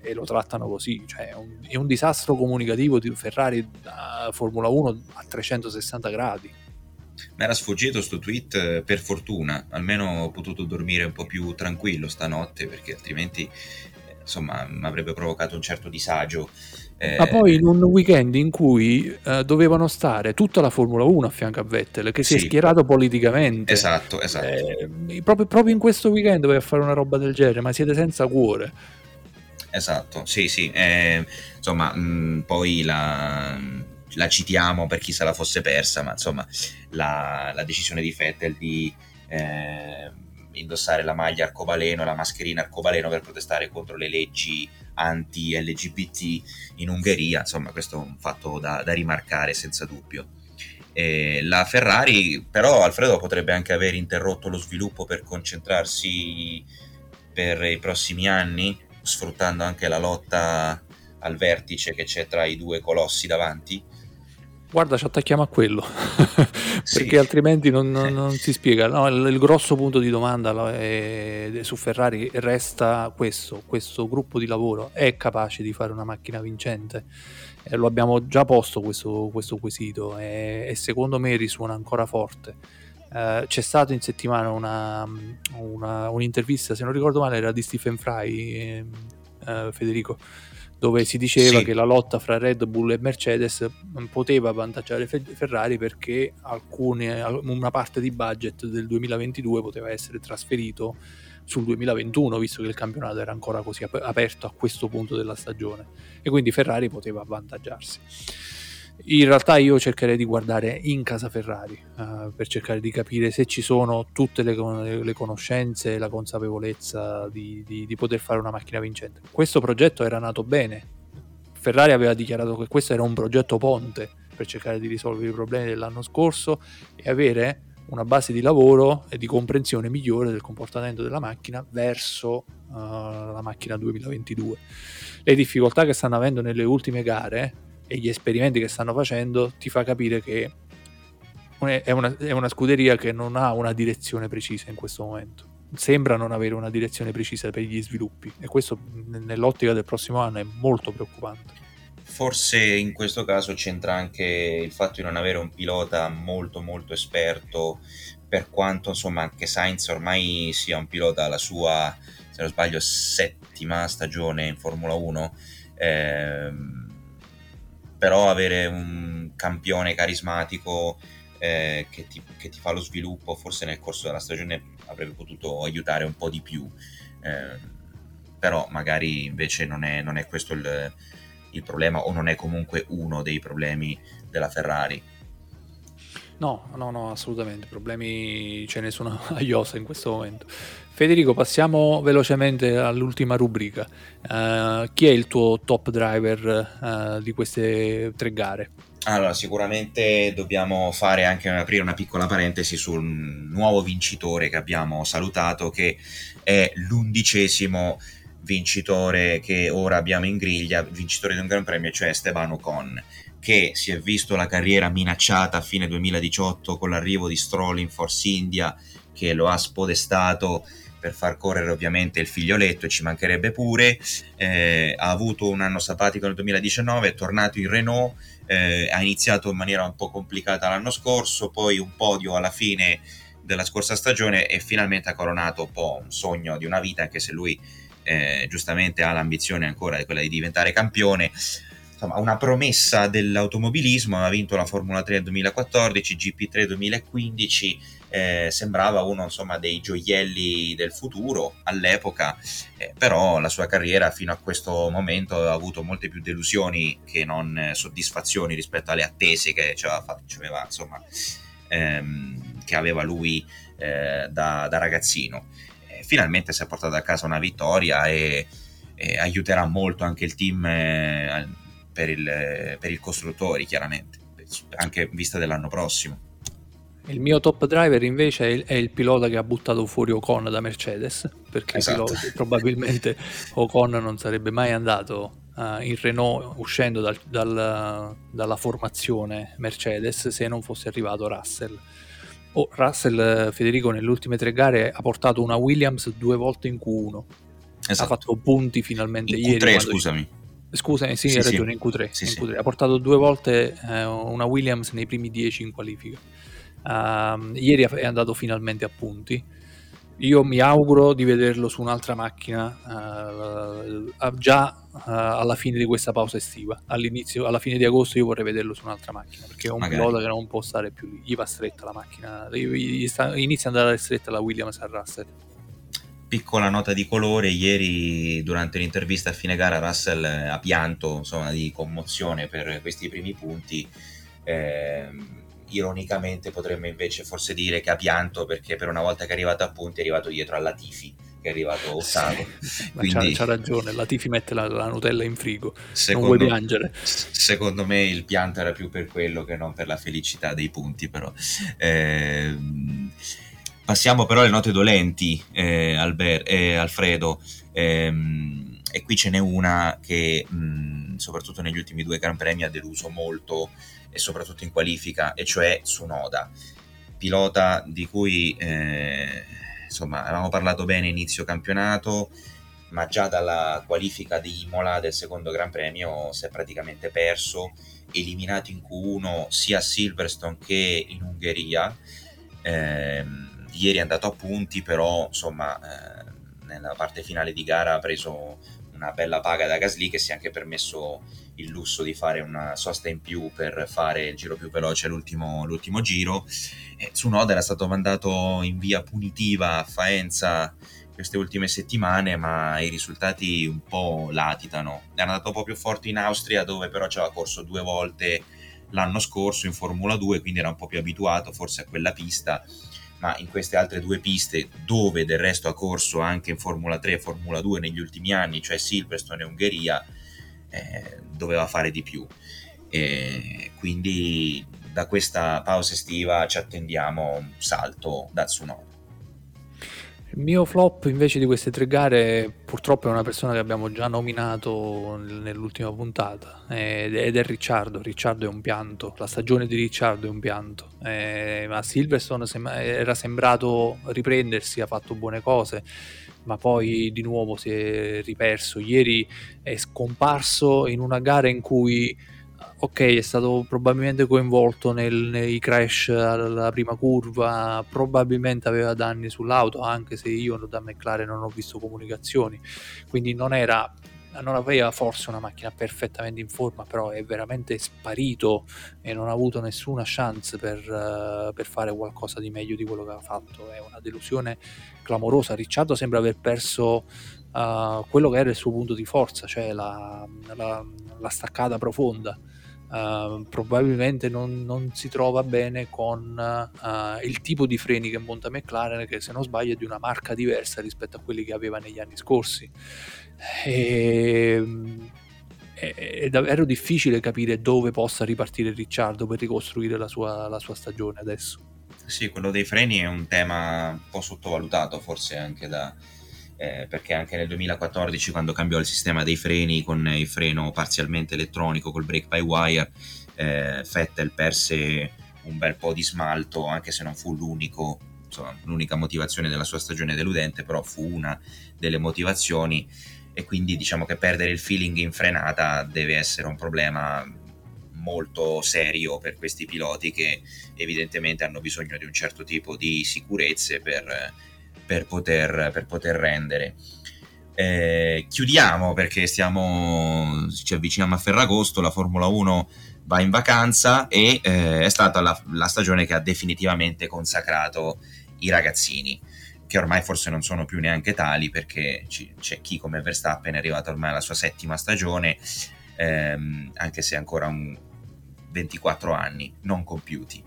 B: e lo trattano così, cioè è un, è un disastro comunicativo di Ferrari da Formula 1 a 360 gradi.
A: Mi era sfuggito sto tweet eh, per fortuna, almeno ho potuto dormire un po' più tranquillo stanotte perché altrimenti insomma mi avrebbe provocato un certo disagio.
B: Eh... Ma poi in un weekend in cui eh, dovevano stare tutta la Formula 1 a fianco a Vettel, che si sì. è schierato politicamente.
A: Esatto, esatto. Eh,
B: proprio, proprio, in questo weekend doveva fare una roba del genere, ma siete senza cuore.
A: Esatto, sì, sì. Eh, insomma, mh, mm, poi la, la, citiamo per chi se la fosse persa, ma insomma, la, la decisione di Vettel di eh, indossare la maglia arcobaleno la mascherina arcobaleno per protestare contro le leggi anti-LGBT in Ungheria, insomma questo è un fatto da, da rimarcare senza dubbio. E la Ferrari però Alfredo potrebbe anche aver interrotto lo sviluppo per concentrarsi per i prossimi anni, sfruttando anche la lotta al vertice che c'è tra i due colossi davanti
B: Guarda, ci attacchiamo a quello, perché sì. altrimenti non, non, non, si spiega. No, il, il, grosso punto di domanda è, su Ferrari resta questo, questo gruppo di lavoro è capace di fare una macchina vincente? Eh, lo abbiamo già posto questo, questo quesito e, e, secondo me risuona ancora forte. Eh, c'è stata in settimana una, una, un'intervista, se non ricordo male, era di Stephen Fry, eh, eh Federico, dove si diceva sì. che la lotta fra Red Bull e Mercedes poteva avvantaggiare Ferrari perché alcune, una parte di budget del 2022 poteva essere trasferito sul 2021 visto che il campionato era ancora così aperto a questo punto della stagione e quindi Ferrari poteva avvantaggiarsi in realtà io cercherei di guardare in casa Ferrari uh, per cercare di capire se ci sono tutte le, le conoscenze e la consapevolezza di, di, di, poter fare una macchina vincente. Questo progetto era nato bene. Ferrari aveva dichiarato che questo era un progetto ponte per cercare di risolvere i problemi dell'anno scorso e avere una base di lavoro e di comprensione migliore del comportamento della macchina verso uh, la macchina 2022. Le difficoltà che stanno avendo nelle ultime gare e gli esperimenti che stanno facendo ti fa capire che è una, è una scuderia che non ha una direzione precisa in questo momento sembra non avere una direzione precisa per gli sviluppi e questo nell'ottica del prossimo anno è molto preoccupante.
A: Forse in questo caso c'entra anche il fatto di non avere un pilota molto molto esperto per quanto insomma anche Sainz ormai sia un pilota alla sua se non sbaglio settima stagione in Formula 1 ehm, però avere un campione carismatico eh, che, ti, che, ti, fa lo sviluppo forse nel corso della stagione avrebbe potuto aiutare un po' di più. Eh, però magari invece non è, non è questo il, il, problema o non è comunque uno dei problemi della Ferrari.
B: No no no assolutamente. Problemi ce ne sono a iosa in questo momento Federico, passiamo velocemente all'ultima rubrica. Uh, chi è il tuo top driver uh, di queste tre gare?
A: Allora, sicuramente dobbiamo fare anche aprire una piccola parentesi sul nuovo vincitore che abbiamo salutato, che è l'undicesimo vincitore che ora abbiamo in griglia, vincitore di un Gran Premio, cioè Esteban Ocon, che si è visto la carriera minacciata a fine 2018 con l'arrivo di Stroll in Force India, che lo ha spodestato per far correre ovviamente il figlioletto ci mancherebbe pure, eh, ha avuto un anno sabbatico nel 2019, è tornato in Renault, eh, ha iniziato in maniera un po' complicata l'anno scorso, poi un podio alla fine della scorsa stagione e finalmente ha coronato un po' un sogno di una vita, anche se lui eh, giustamente ha l'ambizione ancora di quella di diventare campione. Insomma, una promessa dell'automobilismo, ha vinto la Formula 3 nel 2014, GP3 2015, eh, sembrava uno insomma, dei gioielli del futuro all'epoca, eh, però la sua carriera fino a questo momento aveva avuto molte più delusioni che non eh, soddisfazioni rispetto alle attese che aveva, aveva, insomma, ehm, che aveva lui eh, da, da, ragazzino. finalmente si è portato a casa una vittoria e, e aiuterà molto anche il team eh, per, il, per il costruttori, chiaramente, anche vista dell'anno prossimo.
B: Il mio top driver invece è il, è il, pilota che ha buttato fuori Ocon da Mercedes, perché esatto. pilota, probabilmente Ocon non sarebbe mai andato uh, in Renault uscendo dal, dal, dalla formazione Mercedes se non fosse arrivato Russell. Oh, Russell Federico nelle ultime tre gare ha portato una Williams due volte in Q1. Esatto. Ha fatto punti finalmente
A: in
B: ieri.
A: Q3, scusami.
B: Scusami, sì, sì, hai ragione, in Q3, sì, in Q3. Ha portato due volte eh, una Williams nei primi dieci in qualifica. Uh, ieri è andato finalmente a punti. Io mi auguro di vederlo su un'altra macchina uh, già uh, alla fine di questa pausa estiva. All'inizio, alla fine di agosto io vorrei vederlo su un'altra macchina perché è un Magari. pilota che non può stare più lì. Gli va stretta la macchina, sta, inizia ad andare stretta la Williams a Russell.
A: Piccola nota di colore, ieri durante l'intervista a fine gara Russell ha pianto insomma, di commozione per questi primi punti. Eh, ironicamente potremmo invece forse dire che ha pianto perché per una volta che è arrivato a punti è arrivato dietro alla Tifi che è arrivato ottavo
B: sì, Quindi, c'ha, c'ha, ragione la Tifi mette la, la, Nutella in frigo secondo, non vuoi piangere.
A: secondo me il pianto era più per quello che non per la felicità dei punti però eh, passiamo però alle note dolenti eh, Albert, eh, Alfredo. Ehm, e qui ce n'è una che mh, soprattutto negli ultimi due Gran Premi ha deluso molto e soprattutto in qualifica, e cioè Sunoda, pilota di cui eh, insomma avevamo parlato bene inizio campionato, ma già dalla qualifica di Imola del secondo Gran Premio si è praticamente perso, eliminato in Q1 sia a Silverstone che in Ungheria. Eh, ieri è andato a punti, però insomma eh, nella parte finale di gara ha preso una bella paga da Gasly che si è anche permesso il lusso di fare una sosta in più per fare il giro più veloce l'ultimo, l'ultimo giro. E Tsunoda era stato mandato in via punitiva a Faenza queste ultime settimane, ma i risultati un po' latitano. Era andato un po' più forte in Austria, dove però ci aveva corso due volte l'anno scorso in Formula 2, quindi era un po' più abituato forse a quella pista ma in queste altre due piste, dove del resto ha corso anche in Formula 3 e Formula 2 negli ultimi anni, cioè Silverstone e Ungheria, eh, doveva fare di più. E quindi da questa pausa estiva ci attendiamo un salto da Tsunoda.
B: Il mio flop invece di queste tre gare purtroppo è una persona che abbiamo già nominato nell'ultima puntata ed è Ricciardo. Ricciardo è un pianto, la stagione di Ricciardo è un pianto. Eh, ma Silverstone era sembrato riprendersi, ha fatto buone cose, ma poi di nuovo si è riperso. Ieri è scomparso in una gara in cui ok, è stato probabilmente coinvolto nel, nei crash alla prima curva, probabilmente aveva danni sull'auto, anche se io da McLaren non ho visto comunicazioni, quindi non era non aveva forse una macchina perfettamente in forma, però è veramente sparito e non ha avuto nessuna chance per, uh, per, fare qualcosa di meglio di quello che ha fatto. È una delusione clamorosa. Ricciardo sembra aver perso uh, quello che era il suo punto di forza, cioè la, la, la staccata profonda. Uh, probabilmente non, non, si trova bene con uh, il tipo di freni che monta McLaren che se non sbaglio è di una marca diversa rispetto a quelli che aveva negli anni scorsi. E, è, è, davvero difficile capire dove possa ripartire Ricciardo per ricostruire la sua, la sua stagione adesso.
A: Sì, quello dei freni è un tema un po' sottovalutato forse anche da, eh, perché anche nel 2014 quando cambiò il sistema dei freni con il freno parzialmente elettronico col brake by wire eh, Vettel perse un bel po' di smalto anche se non fu l'unico insomma, l'unica motivazione della sua stagione deludente però fu una delle motivazioni. E quindi diciamo che perdere il feeling in frenata deve essere un problema molto serio per questi piloti che evidentemente hanno bisogno di un certo tipo di sicurezze per per poter, per poter rendere. Eh, chiudiamo perché stiamo, ci avviciniamo a Ferragosto, la Formula 1 va in vacanza e eh, è stata la, la, stagione che ha definitivamente consacrato i ragazzini, che ormai forse non sono più neanche tali perché ci, c'è chi come Verstappen è arrivato ormai alla sua settima stagione, ehm, anche se ancora un 24 anni non compiuti.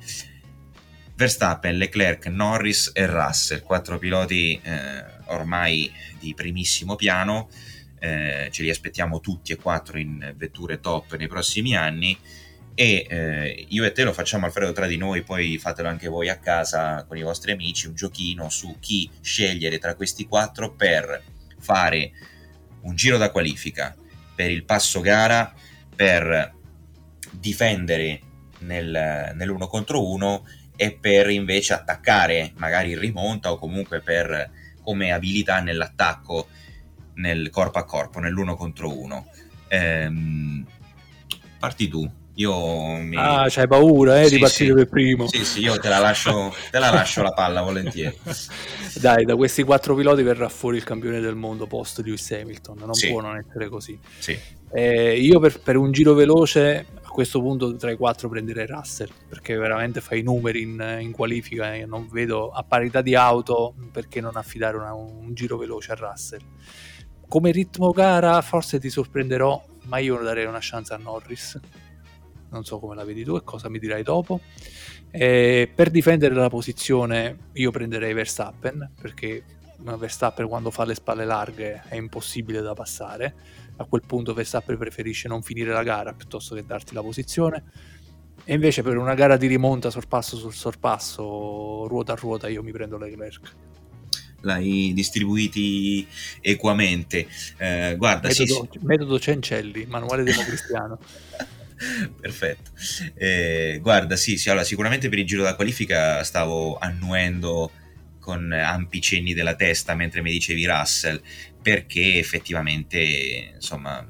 A: Verstappen, Leclerc, Norris e Russell, quattro piloti eh, ormai di primissimo piano, eh, ce li aspettiamo tutti e quattro in vetture top nei prossimi anni. E eh, io e te lo facciamo Alfredo tra di noi, poi fatelo anche voi a casa con i vostri amici, un giochino su chi scegliere tra questi quattro per fare un giro da qualifica per il passo gara, per difendere nel, nell'uno contro uno e per invece attaccare magari in rimonta o comunque per come abilità nell'attacco nel corpo a corpo, nell'uno contro uno. Ehm, parti tu. Io mi...
B: Ah, c'hai paura eh, sì, di partire
A: sì.
B: per primo.
A: Sì, sì, io te la lascio, te la, lascio la palla volentieri.
B: Dai, da questi quattro piloti verrà fuori il campione del mondo post Lewis Hamilton, non
A: Sì.
B: può non essere così.
A: Sì.
B: Eh, io per, per un giro veloce questo punto tra i quattro prenderei Russell perché veramente fa i numeri in, in qualifica e non vedo a parità di auto perché non affidare una- un giro veloce a Russell. Come ritmo gara forse ti sorprenderò, ma io darei una chance a Norris. Non so come la vedi tu e cosa mi dirai dopo. Eh, per difendere la posizione io prenderei Verstappen perché Verstappen quando fa le spalle larghe è impossibile da passare a quel punto Verstappen preferisce non finire la gara piuttosto che darti la posizione e invece per una gara di rimonta sorpasso sul sorpasso ruota a ruota io mi prendo Leclerc
A: L'hai distribuiti equamente. Eh, guarda, sì,
B: metodo, metodo Cencelli manuale democristiano
A: Perfetto. Eh, guarda, sì, sì, allora, sicuramente per il giro da qualifica stavo annuendo con ampi cenni della testa mentre mi dicevi Russell, perché effettivamente, insomma,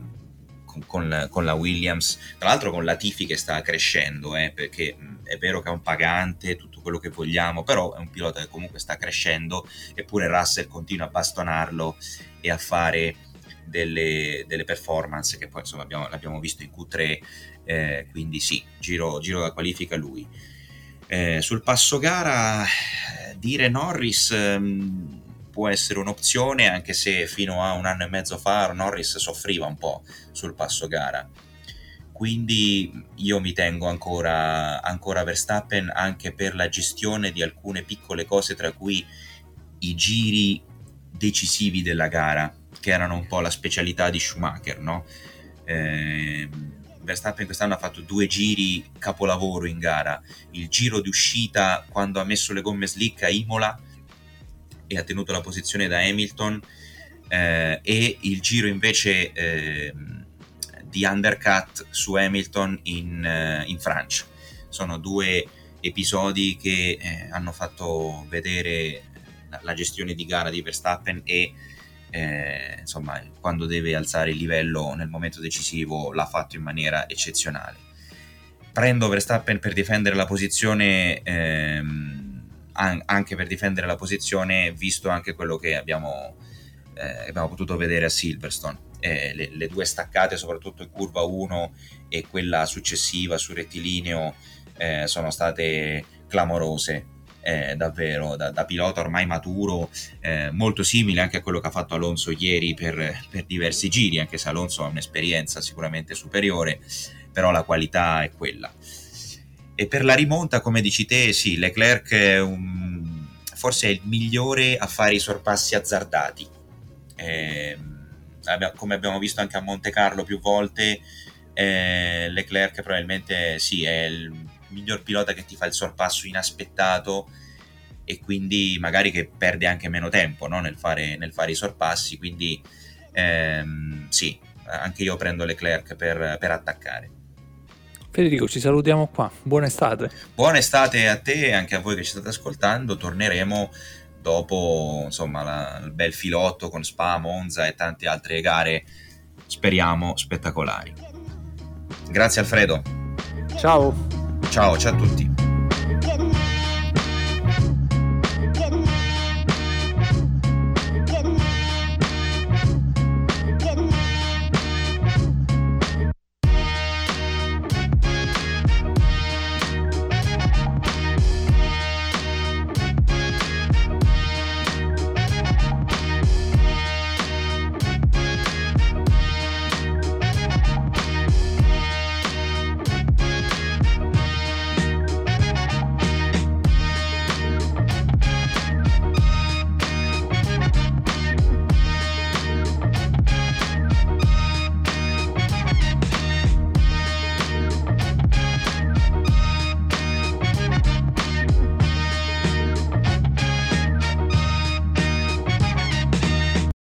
A: con, con- con la Williams, tra l'altro con la Tifi che sta crescendo, eh, perché è vero che è un pagante, tutto quello che vogliamo, però è un pilota che comunque sta crescendo, eppure Russell continua a bastonarlo e a fare delle, delle performance che poi insomma abbiamo, l'abbiamo visto in Q3 eh, quindi sì, giro, giro da qualifica lui. Eh, sul passo gara, eh, dire Norris ehm, può essere un'opzione, anche se fino a un anno e mezzo fa Norris soffriva un po' sul passo gara. Quindi io mi tengo ancora, ancora Verstappen anche per la gestione di alcune piccole cose, tra cui i giri decisivi della gara, che erano un po' la specialità di Schumacher, no? Ehm, Verstappen quest'anno ha fatto due giri capolavoro in gara. Il giro di uscita quando ha messo le gomme slick a Imola e ha tenuto la posizione da Hamilton eh, e il giro invece ehm, di undercut su Hamilton in, eh, in Francia. Sono due episodi che eh, hanno fatto vedere la, la gestione di gara di Verstappen e eh, insomma, quando deve alzare il livello nel momento decisivo l'ha fatto in maniera eccezionale. Prendo Verstappen per difendere la posizione, ehm, an- anche per difendere la posizione, visto anche quello che abbiamo, eh, abbiamo potuto vedere a Silverstone. Eh, le, le due staccate, soprattutto in curva 1 e quella successiva sul rettilineo, eh, sono state clamorose. Eh, davvero da, da pilota ormai maturo, eh, molto simile anche a quello che ha fatto Alonso ieri per, per diversi giri, anche se Alonso ha un'esperienza sicuramente superiore, però la qualità è quella. E per la rimonta, come dici te, sì, Leclerc è un- forse è il migliore a fare i sorpassi azzardati. Abbia- come abbiamo visto anche a Monte Carlo più volte, eh, Leclerc probabilmente sì, è il miglior pilota che ti fa il sorpasso inaspettato e quindi magari che perde anche meno tempo no, nel, fare, nel fare i sorpassi. Quindi ehm, sì, anche io prendo Leclerc per, per attaccare.
B: Federico ci salutiamo qua buona estate
A: Buona estate a te e anche a voi che ci state ascoltando. Torneremo dopo insomma la- il bel filotto con Spa, Monza e tante altre gare, speriamo spettacolari. Grazie Alfredo.
B: ciao
A: Ciao, ciao a tutti.